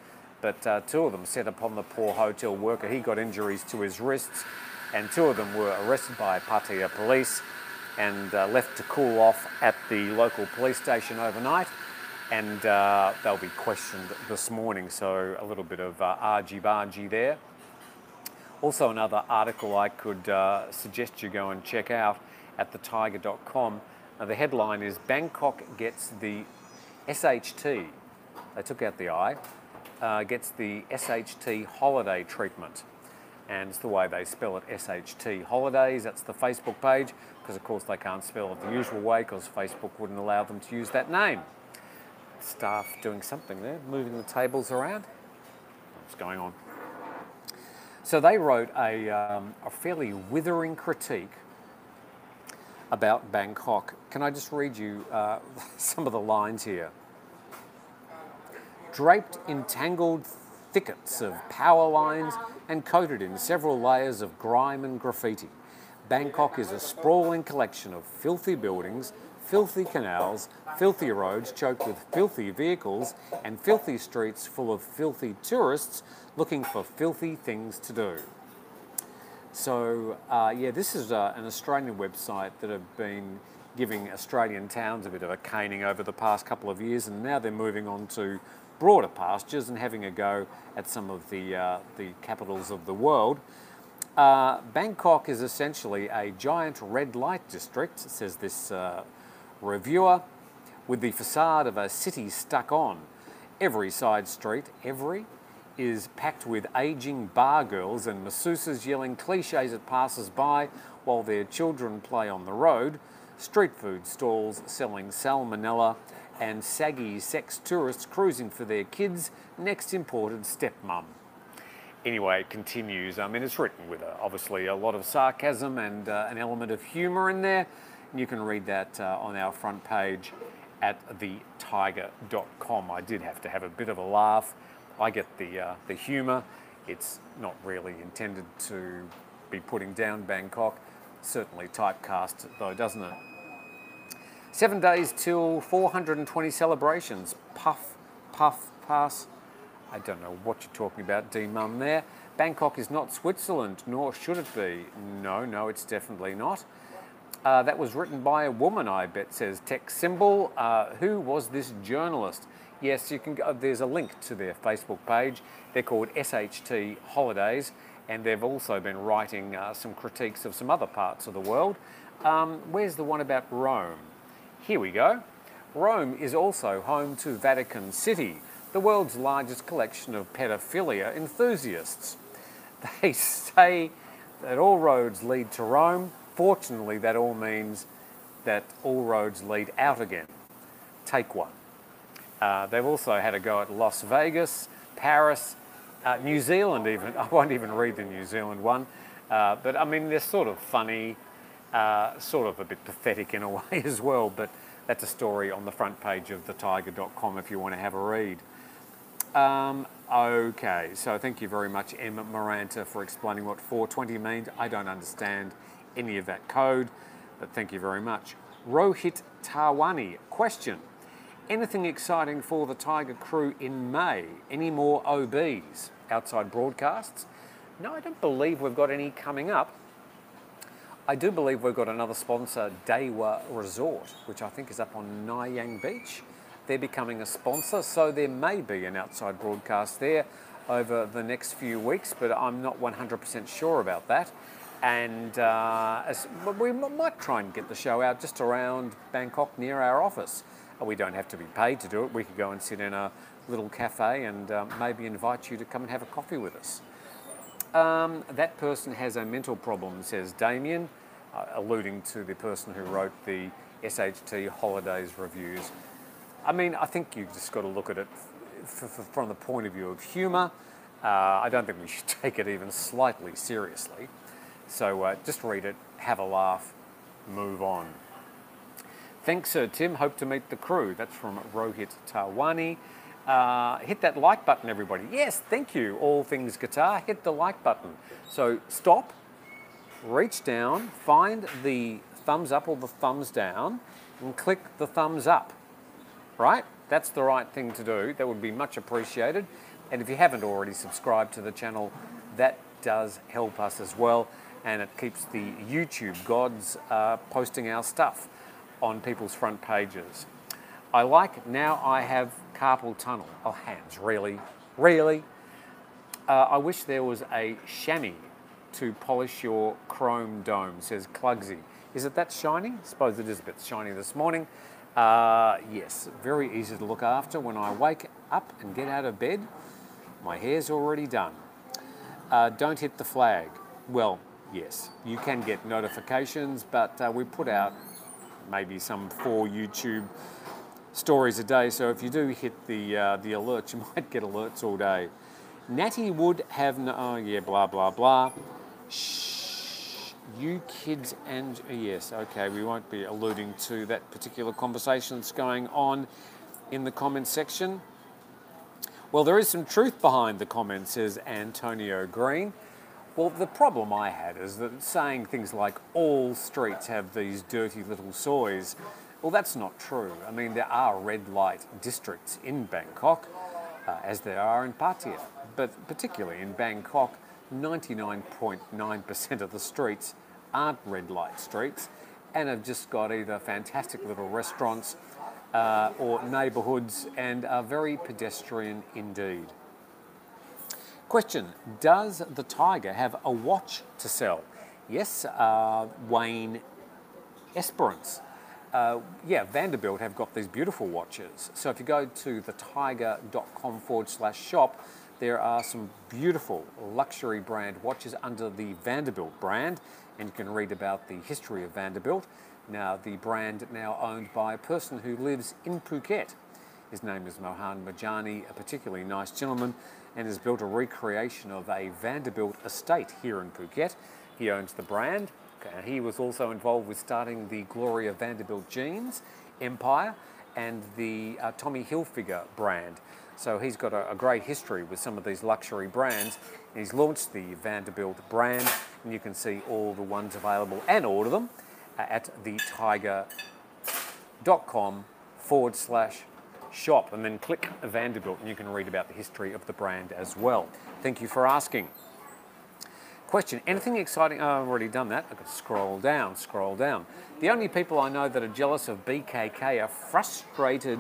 but uh, two of them set upon the poor hotel worker. He got injuries to his wrists, and two of them were arrested by Pattaya police and uh, left to cool off at the local police station overnight and uh, they'll be questioned this morning. So a little bit of uh, argy-bargy there. Also another article I could uh, suggest you go and check out at thethaiger.com. Now the headline is Bangkok gets the SHT, they took out the I, uh, gets the SHT holiday treatment. And it's the way they spell it, SHT holidays. That's the Facebook page, because of course they can't spell it the usual way because Facebook wouldn't allow them to use that name staff doing something there, moving the tables around. What's going on? So they wrote a, um, a fairly withering critique about Bangkok. Can I just read you uh, some of the lines here? Draped in tangled thickets of power lines and coated in several layers of grime and graffiti, Bangkok is a sprawling collection of filthy buildings filthy canals, filthy roads choked with filthy vehicles, and filthy streets full of filthy tourists looking for filthy things to do. So, uh, yeah, this is uh, an Australian website that have been giving Australian towns a bit of a caning over the past couple of years, and now they're moving on to broader pastures and having a go at some of the, uh, the capitals of the world. Uh, Bangkok is essentially a giant red light district, says this uh, reviewer with the facade of a city stuck on. Every side street, every, is packed with aging bar girls and masseuses yelling cliches at passers by while their children play on the road. street food stalls selling salmonella, and saggy sex tourists cruising for their kids' next imported stepmom. Anyway, it continues. I mean, it's written with a, obviously a lot of sarcasm and uh, an element of humour in there. You can read that uh, on our front page at thethaiger.com. I did have to have a bit of a laugh. I get the, uh, the humour. It's not really intended to be putting down Bangkok. Certainly typecast though, doesn't it? Seven days till 420 celebrations. Puff, puff, pass. I don't know what you're talking about, D Mum there. Bangkok is not Switzerland, nor should it be. No, no, it's definitely not. Uh, that was written by a woman, I bet, says Tech Symbol. Uh, who was this journalist? Yes, you can. Go, there's a link to their Facebook page. They're called SHT Holidays, and they've also been writing uh, some critiques of some other parts of the world. Um, where's the one about Rome? Here we go. Rome is also home to Vatican City, the world's largest collection of pedophilia enthusiasts. They say that all roads lead to Rome. Fortunately, that all means that all roads lead out again. Take one. Uh, they've also had a go at Las Vegas, Paris, uh, New Zealand, even. I won't even read the New Zealand one. Uh, but I mean, they're sort of funny, uh, sort of a bit pathetic in a way as well. But that's a story on the front page of thethaiger.com if you want to have a read. Um, okay, so thank you very much, Emma Maranta, for explaining what 420 means. I don't understand any of that code, but thank you very much. Rohit Tawani, question. Anything exciting for the Thaiger crew in May? Any more OBs outside broadcasts? No, I don't believe we've got any coming up. I do believe we've got another sponsor, Dewa Resort, which I think is up on Nai Yang Beach. They're becoming a sponsor, so there may be an outside broadcast there over the next few weeks, but I'm not 100% sure about that. And uh, we might try and get the show out just around Bangkok near our office. Uh, we don't have to be paid to do it. We could go and sit in a little cafe and uh, maybe invite you to come and have a coffee with us. Um, that person has a mental problem, says Damien, uh, alluding to the person who wrote the SHT holidays reviews. I mean, I think you've just got to look at it from the point of view of humour. Uh, I don't think we should take it even slightly seriously. So uh, just read it, have a laugh, move on. Thanks, Sir Tim. Hope to meet the crew. That's from Rohit Tawani. Uh, hit that like button, everybody. Yes, thank you. All things guitar, hit the like button. So stop, reach down, find the thumbs up or the thumbs down, and click the thumbs up right? That's the right thing to do. That would be much appreciated. And if you haven't already subscribed to the channel, that does help us as well. And it keeps the YouTube gods uh, posting our stuff on people's front pages. I like now I have carpal tunnel. Oh, hands, really? Really? Uh, I wish there was a chamois to polish your chrome dome, says Clugsy. Is it that shiny? I suppose it is a bit shiny this morning. Uh, yes, very easy to look after. When I wake up and get out of bed, my hair's already done. Uh, don't hit the flag. Well, yes, you can get notifications, but uh, we put out maybe some four YouTube stories a day. So if you do hit the uh, the alerts, you might get alerts all day. Natty would have no. Oh yeah, blah blah blah. Shh you kids and yes, okay, we won't be alluding to that particular conversation that's going on in the comments section. Well, there is some truth behind the comments, says Antonio Green. Well, the problem I had is that saying things like all streets have these dirty little soys, well, that's not true. I mean, there are red light districts in Bangkok, uh, as there are in Pattaya, but particularly in Bangkok, 99.9% of the streets aren't red light streets and have just got either fantastic little restaurants uh, or neighbourhoods and are very pedestrian indeed. Question Does the Thaiger have a watch to sell? Yes, uh, Wayne Esperance. Uh, yeah, Vanderbilt have got these beautiful watches. So if you go to thethaiger.com forward slash shop, there are some beautiful luxury brand watches under the Vanderbilt brand and you can read about the history of Vanderbilt. Now, the brand now owned by a person who lives in Phuket. His name is Mohan Majani, a particularly nice gentleman, and has built a recreation of a Vanderbilt estate here in Phuket. He owns the brand. He was also involved with starting the Gloria Vanderbilt jeans empire and the uh, Tommy Hilfiger brand. So he's got a, a, great history with some of these luxury brands. He's launched the Vanderbilt brand, and you can see all the ones available and order them at thethaiger.com forward slash shop and then click Vanderbilt and you can read about the history of the brand as well. Thank you for asking. Question, anything exciting? Oh, I've already done that. Got to scroll down, scroll down. The only people I know that are jealous of BKK are frustrated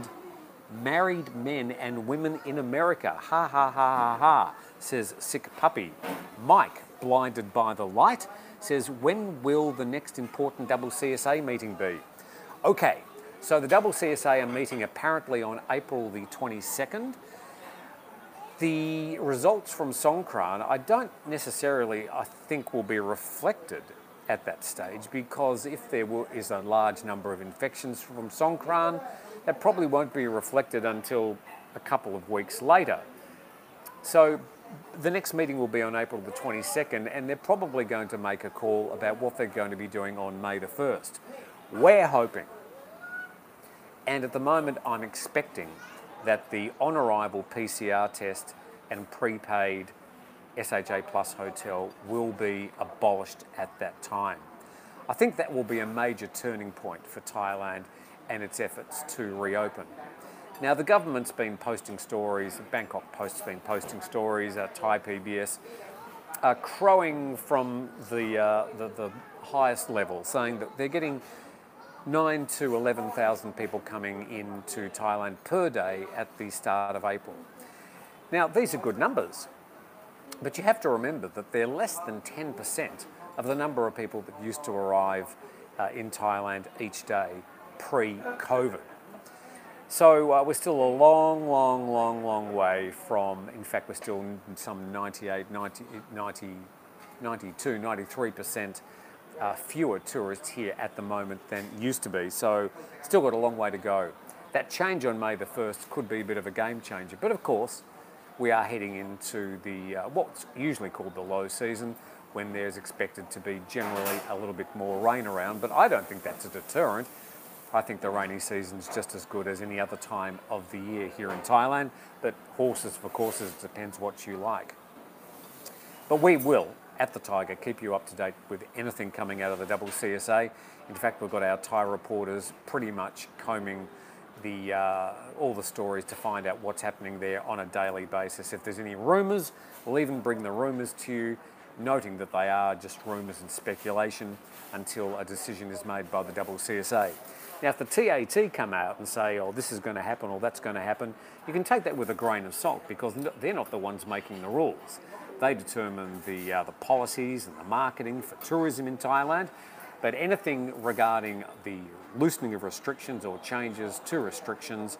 married men and women in America. Ha ha ha ha ha, says Sick Puppy. Mike, blinded by the light, says, When will the next important double CSA meeting be? Okay, so the double CSA are meeting apparently on April the 22nd. The results from Songkran, I don't necessarily, I think, will be reflected at that stage because if there is a large number of infections from Songkran, that probably won't be reflected until a couple of weeks later. So the next meeting will be on April the 22nd, and they're probably going to make a call about what they're going to be doing on May the 1st. We're hoping, and at the moment I'm expecting, that the on arrival PCR test and prepaid SHA Plus hotel will be abolished at that time. I think that will be a major turning point for Thailand and its efforts to reopen. Now, the government's been posting stories, Bangkok Post's been posting stories, uh, Thai PBS, uh, crowing from the, uh, the, the highest level, saying that they're getting nine to 11,000 people coming into Thailand per day at the start of April. Now, these are good numbers, but you have to remember that they're less than 10% of the number of people that used to arrive uh, in Thailand each day pre-COVID. So uh, we're still a long, long, long, long way from, in fact, we're still some 98, 90, 90 92, 93% uh, fewer tourists here at the moment than used to be. So still got a long way to go. That change on May the 1st could be a bit of a game changer. But of course, we are heading into the uh, what's usually called the low season when there's expected to be generally a little bit more rain around. But I don't think that's a deterrent. I think the rainy season's just as good as any other time of the year here in Thailand, but horses for courses depends what you like. But we will, at the Thaiger, keep you up to date with anything coming out of the double CSA. In fact, we've got our Thai reporters pretty much combing the, uh, all the stories to find out what's happening there on a daily basis. If there's any rumours, we'll even bring the rumours to you, noting that they are just rumours and speculation until a decision is made by the double CSA. Now, if the TAT come out and say, oh, this is going to happen or that's going to happen, you can take that with a grain of salt because they're not the ones making the rules. They determine the, uh, the policies and the marketing for tourism in Thailand. But anything regarding the loosening of restrictions or changes to restrictions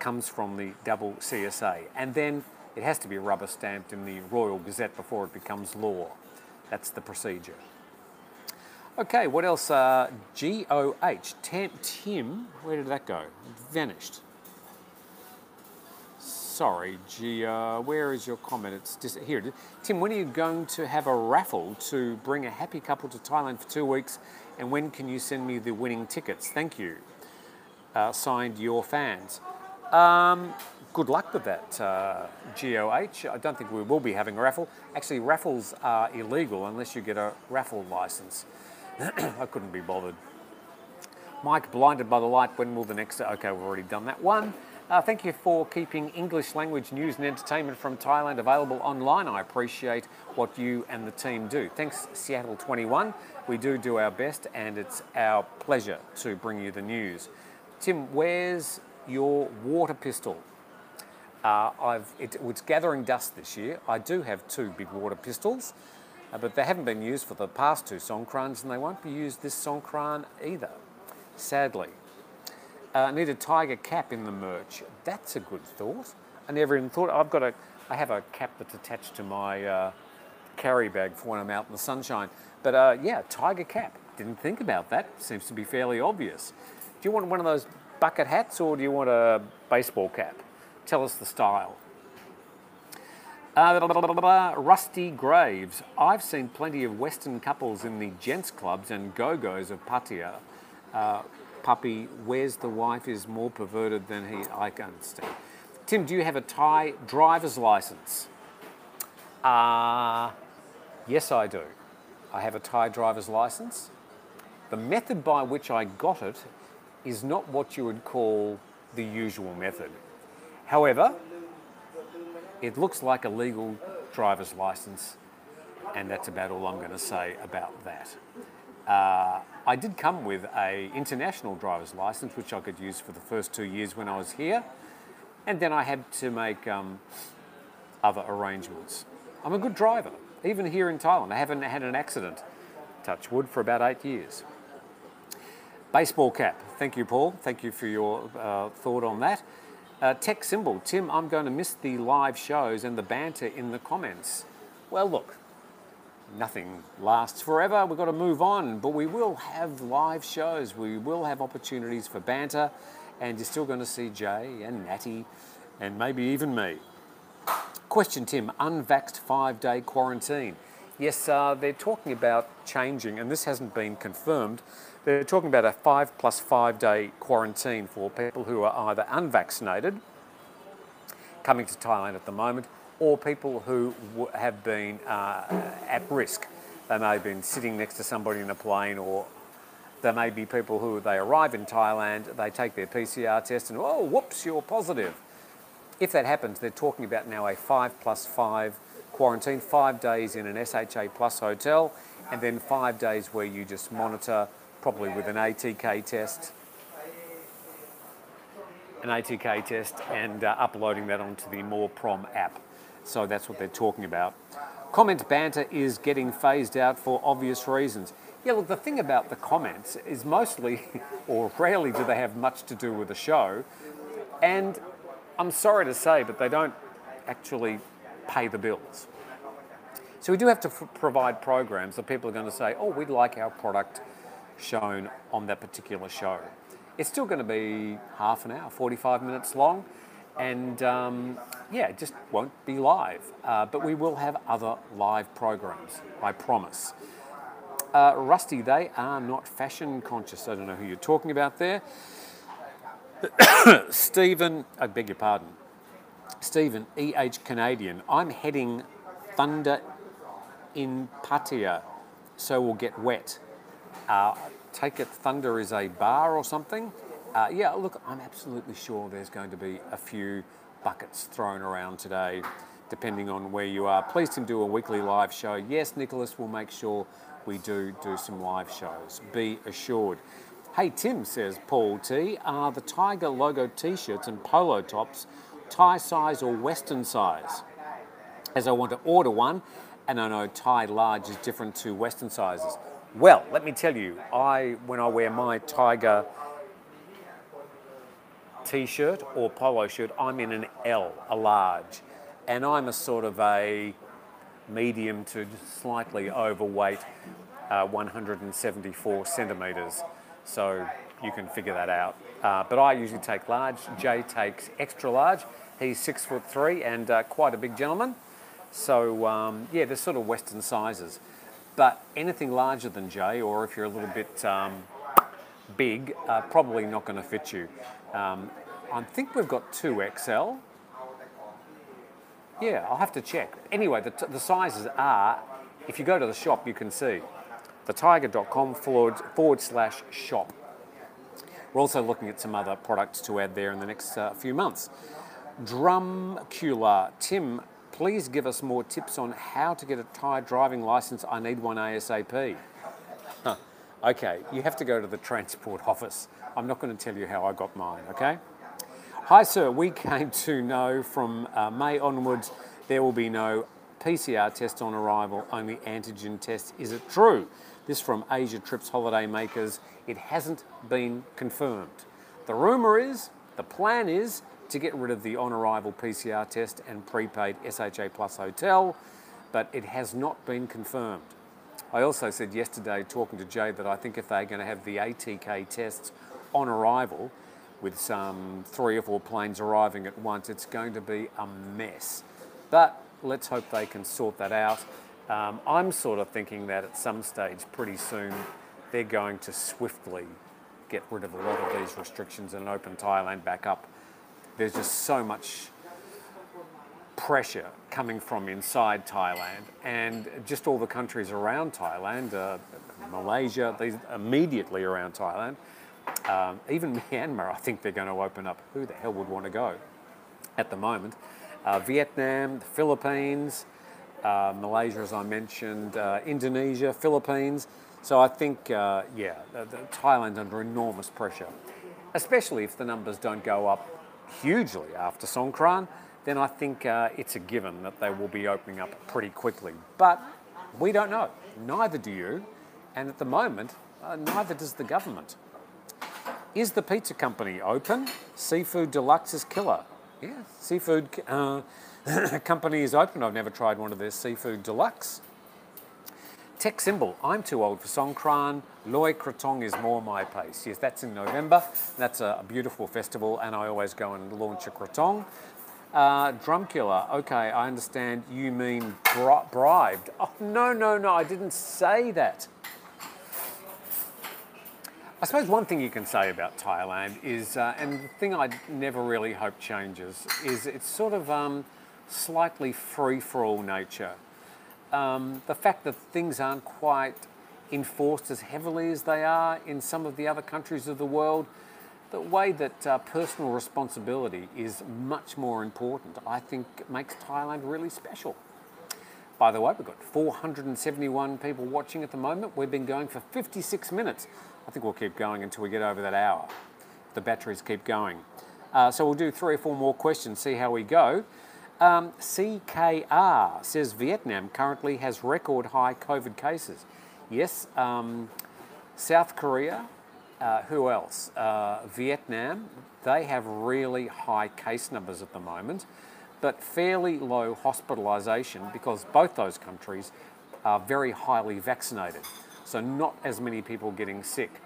comes from the double CSA. And then it has to be rubber stamped in the Royal Gazette before it becomes law. That's the procedure. Okay, what else? Uh, G-O-H, Tim, where did that go? It vanished. Sorry, G, uh, where is your comment? It's just here. Tim, when are you going to have a raffle to bring a happy couple to Thailand for two weeks? And when can you send me the winning tickets? Thank you. Uh, signed, your fans. Um, good luck with that, uh, GOH. I don't think we will be having a raffle. Actually, raffles are illegal unless you get a raffle license. I couldn't be bothered. Mike, blinded by the light, when will the next... Okay, we've already done that one. Uh, thank you for keeping English language news and entertainment from Thailand available online. I appreciate what you and the team do. Thanks, Seattle 21. We do do our best, and it's our pleasure to bring you the news. Tim, where's your water pistol? Uh, it, it's gathering dust this year. I do have two big water pistols. Uh, but they haven't been used for the past two Songkrans and they won't be used this Songkran either, sadly. Uh, I need a Thaiger cap in the merch. That's a good thought. I never even thought, I've got a, I have a cap that's attached to my uh, carry bag for when I'm out in the sunshine. But uh, yeah, Thaiger cap, didn't think about that. Seems to be fairly obvious. Do you want one of those bucket hats or do you want a baseball cap? Tell us the style. Uh, Rusty Graves. I've seen plenty of Western couples in the gents clubs and go-go's of Pattaya. Uh, puppy, where's the wife is more perverted than he. I can understand. Tim, do you have a Thai driver's license? Uh, yes, I do. I have a Thai driver's license. The method by which I got it is not what you would call the usual method. However, it looks like a legal driver's license, and that's about all I'm going to say about that. Uh, I did come with a international driver's license, which I could use for the first two years when I was here, and then I had to make um, other arrangements. I'm a good driver, even here in Thailand. I haven't had an accident, touch wood, for about eight years. Baseball cap. Thank you, Paul. Thank you for your uh, thought on that. Uh, tech symbol. Tim, I'm going to miss the live shows and the banter in the comments. Well, look, nothing lasts forever. We've got to move on, but we will have live shows. We will have opportunities for banter, and you're still going to see Jay and Natty and maybe even me. Question, Tim. Unvaxxed five day quarantine. Yes, uh, they're talking about changing, and this hasn't been confirmed. They're talking about a five plus five day quarantine for people who are either unvaccinated, coming to Thailand at the moment, or people who have been uh, at risk. They may have been sitting next to somebody in a plane, or there may be people who they arrive in Thailand, they take their PCR test, and oh, whoops, you're positive. If that happens, they're talking about now a five plus five quarantine, five days in an SHA plus hotel, and then five days where you just monitor probably with an ATK test, an ATK test, and uh, uploading that onto the Mor Prom app. So that's what they're talking about. Comment banter is getting phased out for obvious reasons. Yeah, look, the thing about the comments is mostly, or rarely do they have much to do with the show. And I'm sorry to say, but they don't actually pay the bills. So we do have to f- provide programs that people are going to say, oh, we'd like our product shown on that particular show. It's still going to be half an hour, 45 minutes long, and um, yeah, it just won't be live. Uh, but we will have other live programs, I promise. Uh, Rusty, they are not fashion conscious. I don't know who you're talking about there. Stephen, I beg your pardon. Stephen, EH Canadian. I'm heading Thunder in Pattaya, so we'll get wet. Uh, take it Thunder is a bar or something. Uh, yeah, look, I'm absolutely sure there's going to be a few buckets thrown around today, depending on where you are. Please to do a weekly live show. Yes, Nicholas will make sure we do do some live shows. Be assured. Hey Tim, says Paul T, are the Thaiger logo t shirts and polo tops Thai size or Western size? As I want to order one, and I know Thai large is different to Western sizes. Well, let me tell you, I when I wear my Thaiger t-shirt or polo shirt, I'm in an L, a large, and I'm a sort of a medium to slightly overweight, uh, 174 centimetres. So you can figure that out. Uh, but I usually take large. Jay takes extra large. He's six foot three and uh, quite a big gentleman. So um, yeah, they're sort of Western sizes. But anything larger than Jay, or if you're a little bit um, big, uh, probably not going to fit you. Um, I think we've got 2XL. Yeah, I'll have to check. Anyway, the, the sizes are, if you go to the shop, you can see thethaiger.com forward, forward slash shop. We're also looking at some other products to add there in the next uh, few months. Drumcula, Tim Please give us more tips on how to get a Thai driving license. I need one ASAP. Huh. Okay, you have to go to the transport office. I'm not going to tell you how I got mine, okay? Hi, sir. We came to know from uh, May onwards there will be no PCR test on arrival, only antigen test. Is it true? This from Asia Trips Holiday Makers. It hasn't been confirmed. The rumour is, the plan is, to get rid of the on arrival PCR test and prepaid SHA Plus hotel, but it has not been confirmed. I also said yesterday, talking to Jay, that I think if they're going to have the ATK tests on arrival, with some three or four planes arriving at once, it's going to be a mess. But let's hope they can sort that out. Um, I'm sort of thinking that at some stage, pretty soon, they're going to swiftly get rid of a lot of these restrictions and open Thailand back up. There's just so much pressure coming from inside Thailand and just all the countries around Thailand, uh, Malaysia, these immediately around Thailand, um, even Myanmar, I think they're going to open up. Who the hell would want to go at the moment? Uh, Vietnam, the Philippines, uh, Malaysia, as I mentioned, uh, Indonesia, Philippines. So I think, uh, yeah, the, the Thailand's under enormous pressure, especially if the numbers don't go up hugely after Songkran. Then I think uh, it's a given that they will be opening up pretty quickly. But we don't know. Neither do you. And at the moment, uh, neither does the government. Is the pizza company open? Seafood Deluxe is killer. Yeah, seafood uh, company is open. I've never tried one of their seafood deluxe. Tech symbol. I'm too old for Songkran. Loy Krathong is more my pace. Yes, that's in November. That's a, beautiful festival, and I always go and launch a Krathong. Uh, drum killer. Okay, I understand you mean bri bribed. Oh, no, no, no, I didn't say that. I suppose one thing you can say about Thailand is, uh, and the thing I never really hope changes, is it's sort of um, slightly free for all nature um, the fact that things aren't quite enforced as heavily as they are in some of the other countries of the world, the way that uh, personal responsibility is much more important, I think makes Thailand really special. By the way, we've got 471 people watching at the moment. We've been going for 56 minutes. I think we'll keep going until we get over that hour. The batteries keep going. Uh, so we'll do three or four more questions, see how we go. Um, CKR says Vietnam currently has record high COVID cases. Yes, um, South Korea, uh, who else? Uh, Vietnam, they have really high case numbers at the moment, but fairly low hospitalisation because both those countries are very highly vaccinated. So, not as many people getting sick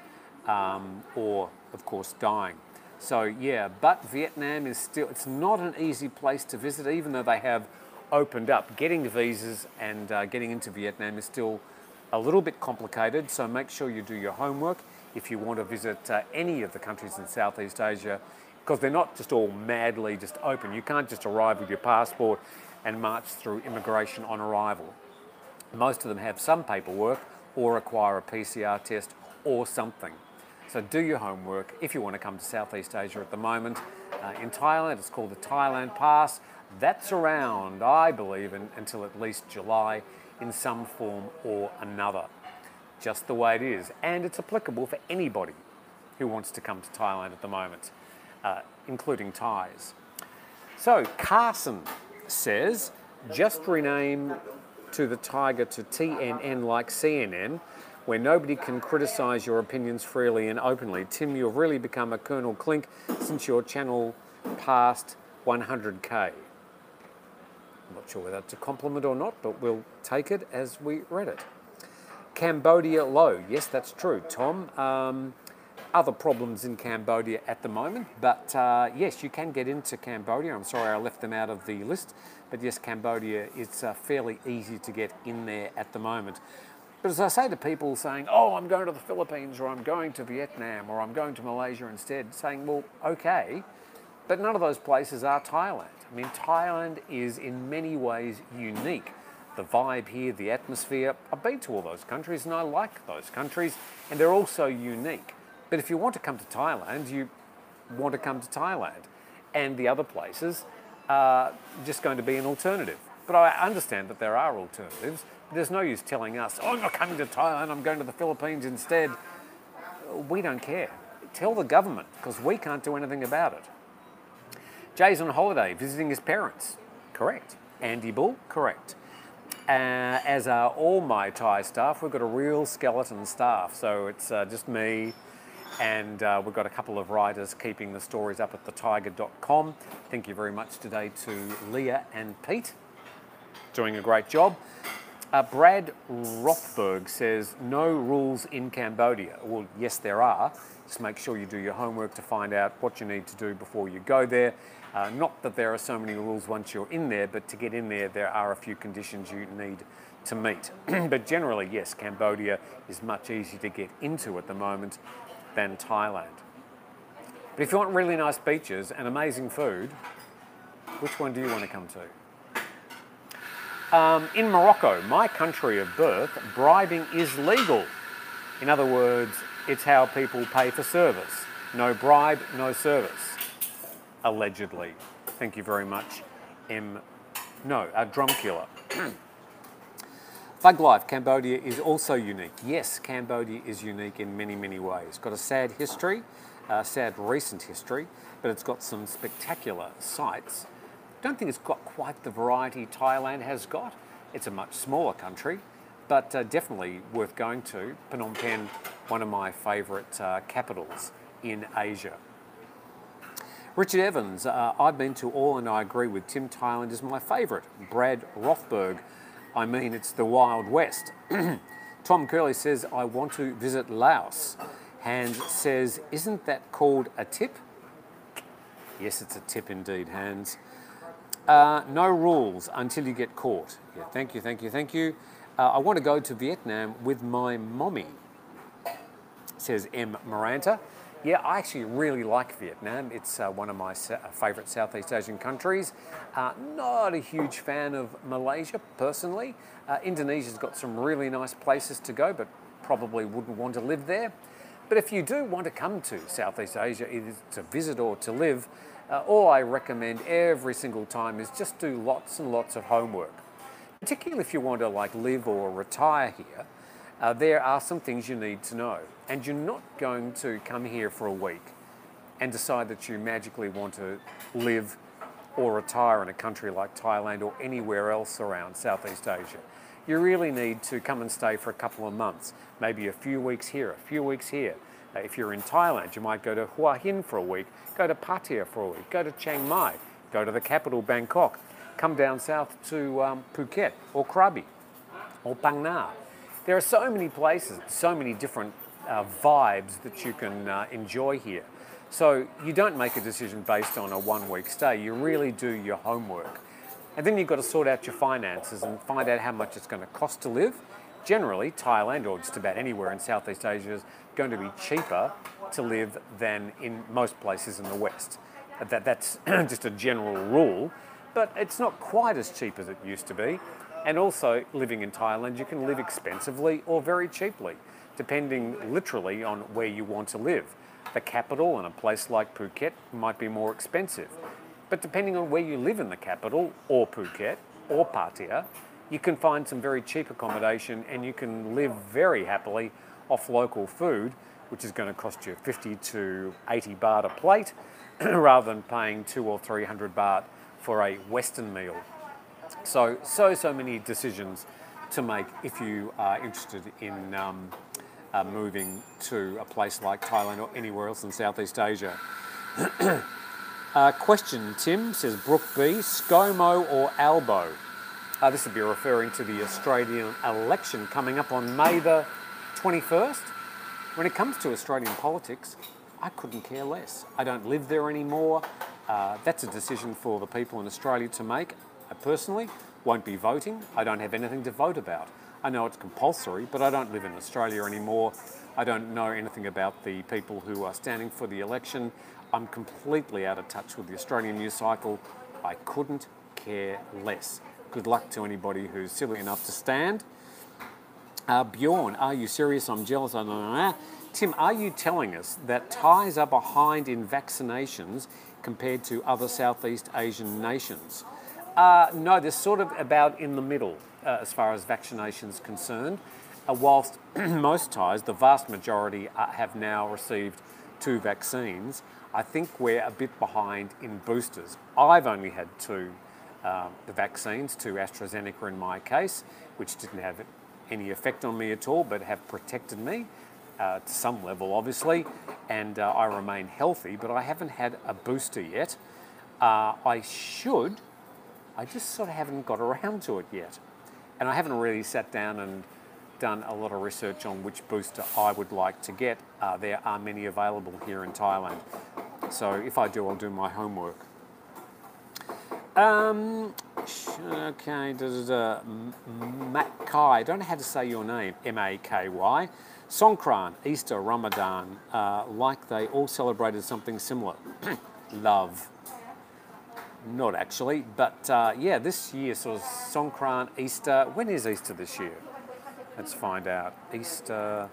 um, or, of course, dying. So yeah, but Vietnam is still, it's not an easy place to visit, even though they have opened up. Getting visas and uh, getting into Vietnam is still a little bit complicated, so make sure you do your homework if you want to visit uh, any of the countries in Southeast Asia, because they're not just all madly just open. You can't just arrive with your passport and march through immigration on arrival. Most of them have some paperwork or acquire a PCR test or something. So do your homework if you want to come to Southeast Asia at the moment. Uh, in Thailand, it's called the Thailand Pass. That's around, I believe, in, until at least July in some form or another. Just the way it is. And it's applicable for anybody who wants to come to Thailand at the moment, uh, including Thais. So Carson says, just rename to the Thaiger to TNN like CNN where nobody can criticise your opinions freely and openly. Tim, you've really become a Colonel Klink since your channel passed 100k. I'm not sure whether that's a compliment or not, but we'll take it as we read it. Cambodia low. Yes, that's true, Tom. Um, other problems in Cambodia at the moment, but uh, yes, you can get into Cambodia. I'm sorry I left them out of the list, but yes, Cambodia is uh, fairly easy to get in there at the moment. But as I say to people saying, oh, I'm going to the Philippines or I'm going to Vietnam or I'm going to Malaysia instead, saying, well, okay, but none of those places are Thailand. I mean, Thailand is in many ways unique. The vibe here, the atmosphere, I've been to all those countries and I like those countries and they're also unique. But if you want to come to Thailand, you want to come to Thailand. And the other places are just going to be an alternative. But I understand that there are alternatives there's no use telling us, oh, I'm not coming to Thailand, I'm going to the Philippines instead. We don't care. Tell the government, because we can't do anything about it. Jay's on holiday visiting his parents. Correct. Andy Bull, correct. Uh, as are all my Thai staff, we've got a real skeleton staff. So it's uh, just me, and uh, we've got a couple of writers keeping the stories up at thethaiger.com. Thank you very much today to Leah and Pete, doing a great job. Uh, Brad Rothberg says, no rules in Cambodia. Well, yes, there are. Just make sure you do your homework to find out what you need to do before you go there. Uh, not that there are so many rules once you're in there, but to get in there, there are a few conditions you need to meet. but generally, yes, Cambodia is much easier to get into at the moment than Thailand. But if you want really nice beaches and amazing food, which one do you want to come to? Um, in Morocco, my country of birth, bribing is legal. In other words, it's how people pay for service. No bribe, no service. Allegedly. Thank you very much, M. No, a drum killer. Bug Life, Cambodia is also unique. Yes, Cambodia is unique in many, many ways. Got a sad history, a sad recent history, but it's got some spectacular sites. Don't think it's got quite the variety Thailand has got. It's a much smaller country, but uh, definitely worth going to. Phnom Penh, one of my favourite uh, capitals in Asia. Richard Evans, uh, I've been to all and I agree with Tim Thailand is my favourite. Brad Rothberg, I mean, it's the Wild West. Tom Curley says, I want to visit Laos. Hans says, Isn't that called a tip? Yes, it's a tip indeed, Hans. Uh, no rules until you get caught. Yeah, thank you, thank you, thank you. Uh, I want to go to Vietnam with my mommy, says M. Maranta. Yeah, I actually really like Vietnam. It's uh, one of my sa- favourite Southeast Asian countries. Uh, not a huge fan of Malaysia personally. Uh, Indonesia's got some really nice places to go, but probably wouldn't want to live there. But if you do want to come to Southeast Asia, either to visit or to live, uh, all I recommend every single time is just do lots and lots of homework. Particularly if you want to like live or retire here, uh, there are some things you need to know. And you're not going to come here for a week and decide that you magically want to live or retire in a country like Thailand or anywhere else around Southeast Asia. You really need to come and stay for a couple of months, maybe a few weeks here, a few weeks here. Uh, if you're in Thailand, you might go to Hua Hin for a week, go to Pattaya for a week, go to Chiang Mai, go to the capital Bangkok, come down south to um, Phuket or Krabi or Phang Nga. There are so many places, so many different uh, vibes that you can uh, enjoy here. So you don't make a decision based on a one week stay, you really do your homework. And then you've got to sort out your finances and find out how much it's going to cost to live. Generally, Thailand or just about anywhere in Southeast Asia is going to be cheaper to live than in most places in the West. That, that's just a general rule, but it's not quite as cheap as it used to be. And also, living in Thailand, you can live expensively or very cheaply, depending literally on where you want to live. The capital and a place like Phuket might be more expensive. But depending on where you live in the capital, or Phuket, or Pattaya, you can find some very cheap accommodation and you can live very happily off local food, which is going to cost you 50 to 80 baht a plate, rather than paying two or 300 baht for a Western meal. So, so, so many decisions to make if you are interested in um, uh, moving to a place like Thailand or anywhere else in Southeast Asia. uh, question, Tim says Brooke B, ScoMo or Albo? Uh, this would be referring to the Australian election coming up on May the 21st. When it comes to Australian politics, I couldn't care less. I don't live there anymore. Uh, that's a decision for the people in Australia to make. I personally won't be voting. I don't have anything to vote about. I know it's compulsory, but I don't live in Australia anymore. I don't know anything about the people who are standing for the election. I'm completely out of touch with the Australian news cycle. I couldn't care less. Good luck to anybody who's silly enough to stand. Uh, Bjorn, are you serious? I'm jealous. I don't know. Tim, are you telling us that Thais are behind in vaccinations compared to other Southeast Asian nations? Uh, no, they're sort of about in the middle uh, as far as vaccinations concerned. Uh, whilst most Thais, the vast majority, uh, have now received two vaccines, I think we're a bit behind in boosters. I've only had two uh, the vaccines, two AstraZeneca in my case, which didn't have any effect on me at all, but have protected me uh, to some level, obviously, and uh, I remain healthy, but I haven't had a booster yet. Uh, I should, I just sort of haven't got around to it yet. And I haven't really sat down and done a lot of research on which booster I would like to get. Uh, there are many available here in Thailand. So if I do, I'll do my homework. Um, okay, da, da, da. Makai, I don't know how to say your name, M A K Y. Songkran, Easter, Ramadan, uh, like they all celebrated something similar. Love. Not actually, but uh, yeah, this year of Songkran, Easter. When is Easter this year? Let's find out. Easter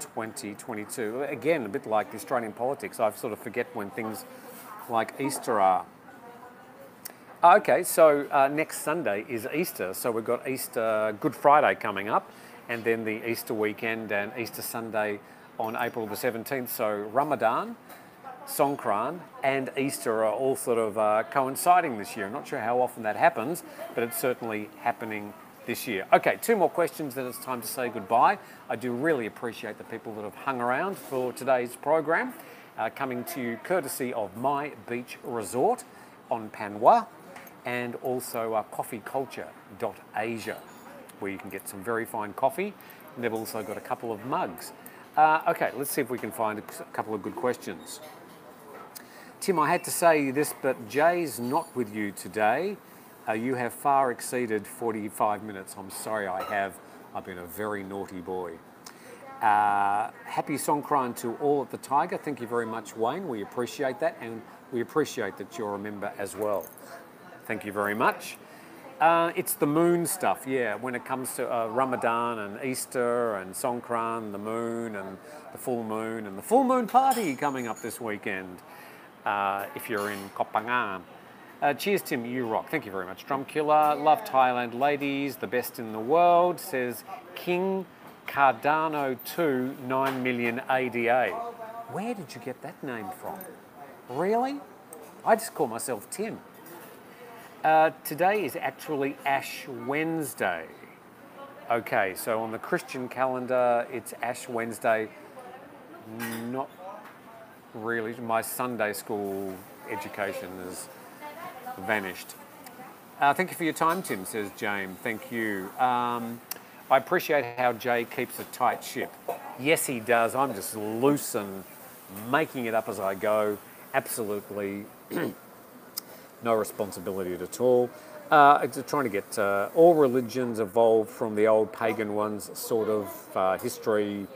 2022. Again, a bit like the Australian politics, I sort of forget when things like Easter are. Okay, so uh, next Sunday is Easter. So we've got Easter Good Friday coming up, and then the Easter weekend and Easter Sunday on April the 17th. So Ramadan, Songkran, and Easter are all sort of uh, coinciding this year. I'm not sure how often that happens, but it's certainly happening this year. Okay, two more questions, then it's time to say goodbye. I do really appreciate the people that have hung around for today's program, uh, coming to you courtesy of My Beach Resort on Panwa and also uh, coffeeculture.asia, where you can get some very fine coffee. And they've also got a couple of mugs. Uh, okay, let's see if we can find a couple of good questions. Tim, I had to say this, but Jay's not with you today. Uh, you have far exceeded 45 minutes. I'm sorry I have. I've been a very naughty boy. Uh, happy Songkran to all at the Thaiger. Thank you very much, Wayne. We appreciate that, and we appreciate that you're a member as well. Thank you very much. Uh, it's the moon stuff, yeah. When it comes to uh, Ramadan and Easter and Songkran, the moon and the full moon and the full moon party coming up this weekend. Uh, if you're in Koh Phangan. Uh, cheers, Tim. You rock. Thank you very much. Drum Killer. Love Thailand ladies. The best in the world. Says King Cardano 2 9 million ADA. Where did you get that name from? Really? I just call myself Tim. Uh, today is actually Ash Wednesday. Okay, so on the Christian calendar, it's Ash Wednesday. Not really. My Sunday school education has vanished. Uh, thank you for your time, Tim, says James. Thank you. Um, I appreciate how Jay keeps a tight ship. Yes, he does. I'm just loose and making it up as I go. Absolutely no responsibility at all. Uh, trying to get uh, all religions evolved from the old pagan ones, sort of uh, history.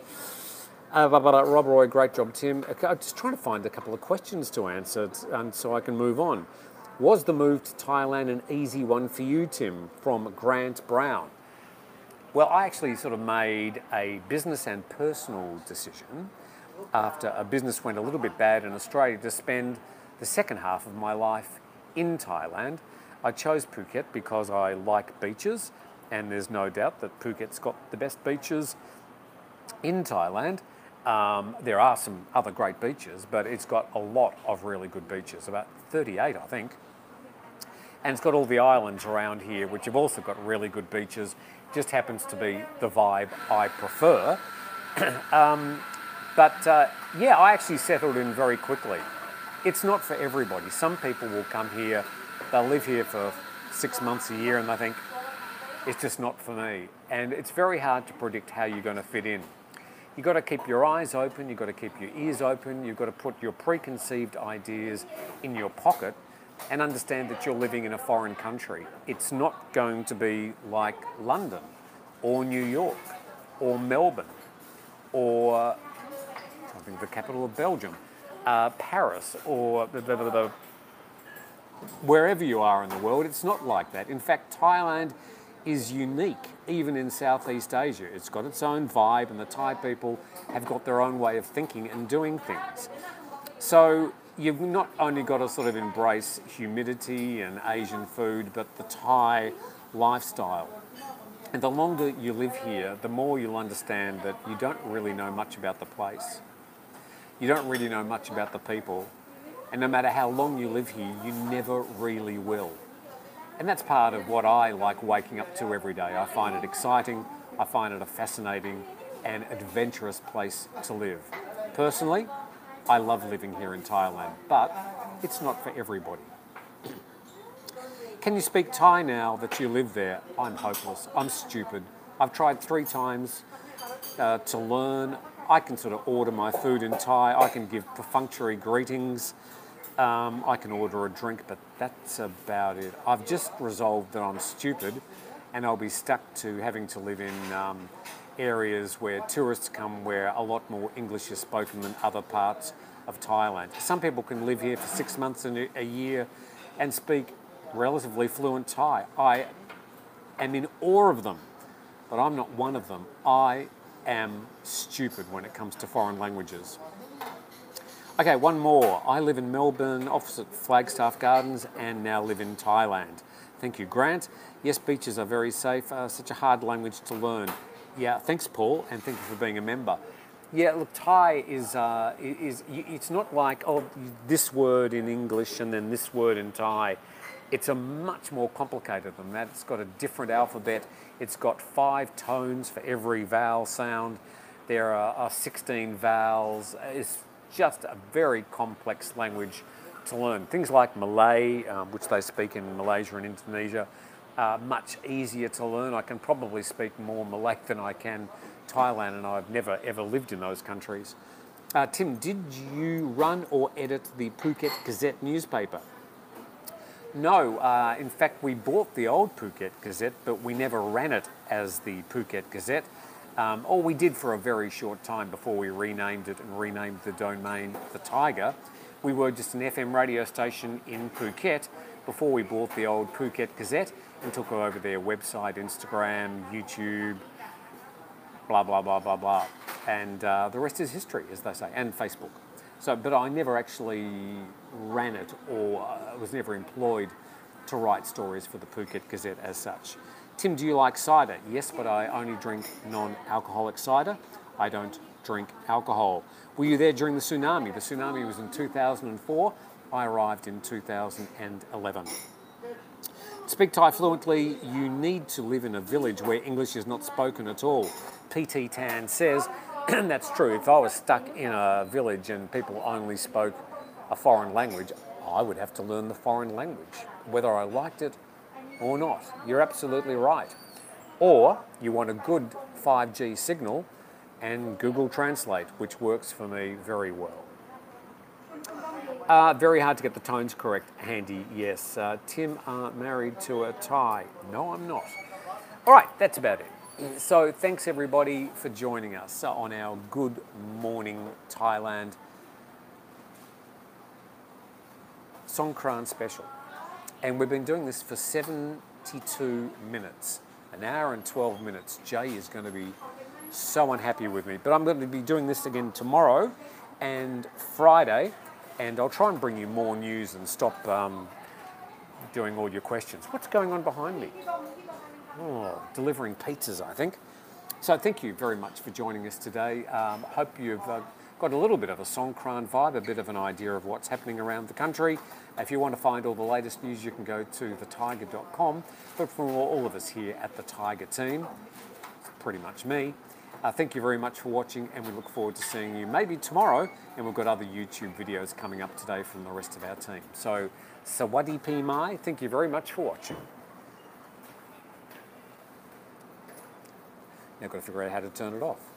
Uh, but, uh, Rob Roy, great job, Tim. I'm just trying to find a couple of questions to answer, and so I can move on. Was the move to Thailand an easy one for you, Tim, from Grant Brown? Well, I actually sort of made a business and personal decision after a business went a little bit bad in Australia to spend the second half of my life in Thailand. I chose Phuket because I like beaches, and there's no doubt that Phuket's got the best beaches in Thailand. Um, there are some other great beaches, but it's got a lot of really good beaches, about 38, I think. And it's got all the islands around here, which have also got really good beaches. Just happens to be the vibe I prefer. um, but uh, yeah, I actually settled in very quickly. It's not for everybody. Some people will come here, they'll live here for six months a year, and they think, it's just not for me. And it's very hard to predict how you're going to fit in. You've got to keep your eyes open, you've got to keep your ears open, you've got to put your preconceived ideas in your pocket and understand that you're living in a foreign country. It's not going to be like London or New York or Melbourne or I think the capital of Belgium, uh, Paris or wherever you are in the world. It's not like that. In fact, Thailand is unique even in Southeast Asia. It's got its own vibe, and the Thai people have got their own way of thinking and doing things. So you've not only got to sort of embrace humidity and Asian food, but the Thai lifestyle. And the longer you live here, the more you'll understand that you don't really know much about the place. You don't really know much about the people. And no matter how long you live here, you never really will. And that's part of what I like waking up to every day. I find it exciting, I find it a fascinating and adventurous place to live. Personally, I love living here in Thailand, but it's not for everybody. Can you speak Thai now that you live there? I'm hopeless. I'm stupid. I've tried three times uh, to learn. I can sort of order my food in Thai. I can give perfunctory greetings. Um, I can order a drink, but that's about it. I've just resolved that I'm stupid and I'll be stuck to having to live in um, areas where tourists come where a lot more English is spoken than other parts of Thailand. Some people can live here for six months and a year and speak relatively fluent Thai. I am in awe of them, but I'm not one of them. I am stupid when it comes to foreign languages. Okay, one more. I live in Melbourne, opposite Flagstaff Gardens, and now live in Thailand. Thank you, Grant. Yes, beaches are very safe. Uh, such a hard language to learn. Yeah, thanks, Paul, and thank you for being a member. Yeah, look, Thai is, uh, is it's not like, oh, this word in English and then this word in Thai. It's a much more complicated than that. It's got a different alphabet. It's got five tones for every vowel sound. There are 16 vowels. It's just a very complex language to learn. Things like Malay, um, which they speak in Malaysia and Indonesia, are much easier to learn. I can probably speak more Malay than I can Thailand, and I've never ever lived in those countries. Uh, Tim, did you run or edit the Phuket Gazette newspaper? No, uh, in fact, we bought the old Phuket Gazette, but we never ran it as the Phuket Gazette. Um, or we did for a very short time before we renamed it and renamed the domain the Thaiger. We were just an FM radio station in Phuket before we bought the old Phuket Gazette and took over their website, Instagram, YouTube, blah, blah, blah, blah, blah. And uh, the rest is history, as they say, and Facebook. So, but I never actually ran it or uh, was never employed to write stories for the Phuket Gazette as such. Tim, do you like cider? Yes, but I only drink non alcoholic cider. I don't drink alcohol. Were you there during the tsunami? The tsunami was in 2004. I arrived in 2011. To speak Thai fluently, you need to live in a village where English is not spoken at all. PT Tan says, that's true. If I was stuck in a village and people only spoke a foreign language, I would have to learn the foreign language, whether I liked it or not. You're absolutely right. Or you want a good 5G signal and Google Translate, which works for me very well. Uh, very hard to get the tones correct, Handy, yes. Uh, Tim, uh, married to a Thai. No, I'm not. All right, that's about it. So, thanks everybody for joining us on our Good Morning Thailand Songkran special. And we've been doing this for 72 minutes, an hour and 12 minutes. Jay is going to be so unhappy with me. But I'm going to be doing this again tomorrow and Friday, and I'll try and bring you more news and stop um, doing all your questions. What's going on behind me? Oh, delivering pizzas, I think. So thank you very much for joining us today. Um, hope you've uh, got a little bit of a Songkran vibe, a bit of an idea of what's happening around the country. If you want to find all the latest news, you can go to thethaiger.com. But for all of us here at the Thaiger team, pretty much me, uh, thank you very much for watching, and we look forward to seeing you maybe tomorrow. And we've got other YouTube videos coming up today from the rest of our team. So, Sawadi P Mai, thank you very much for watching. Now I've got to figure out how to turn it off.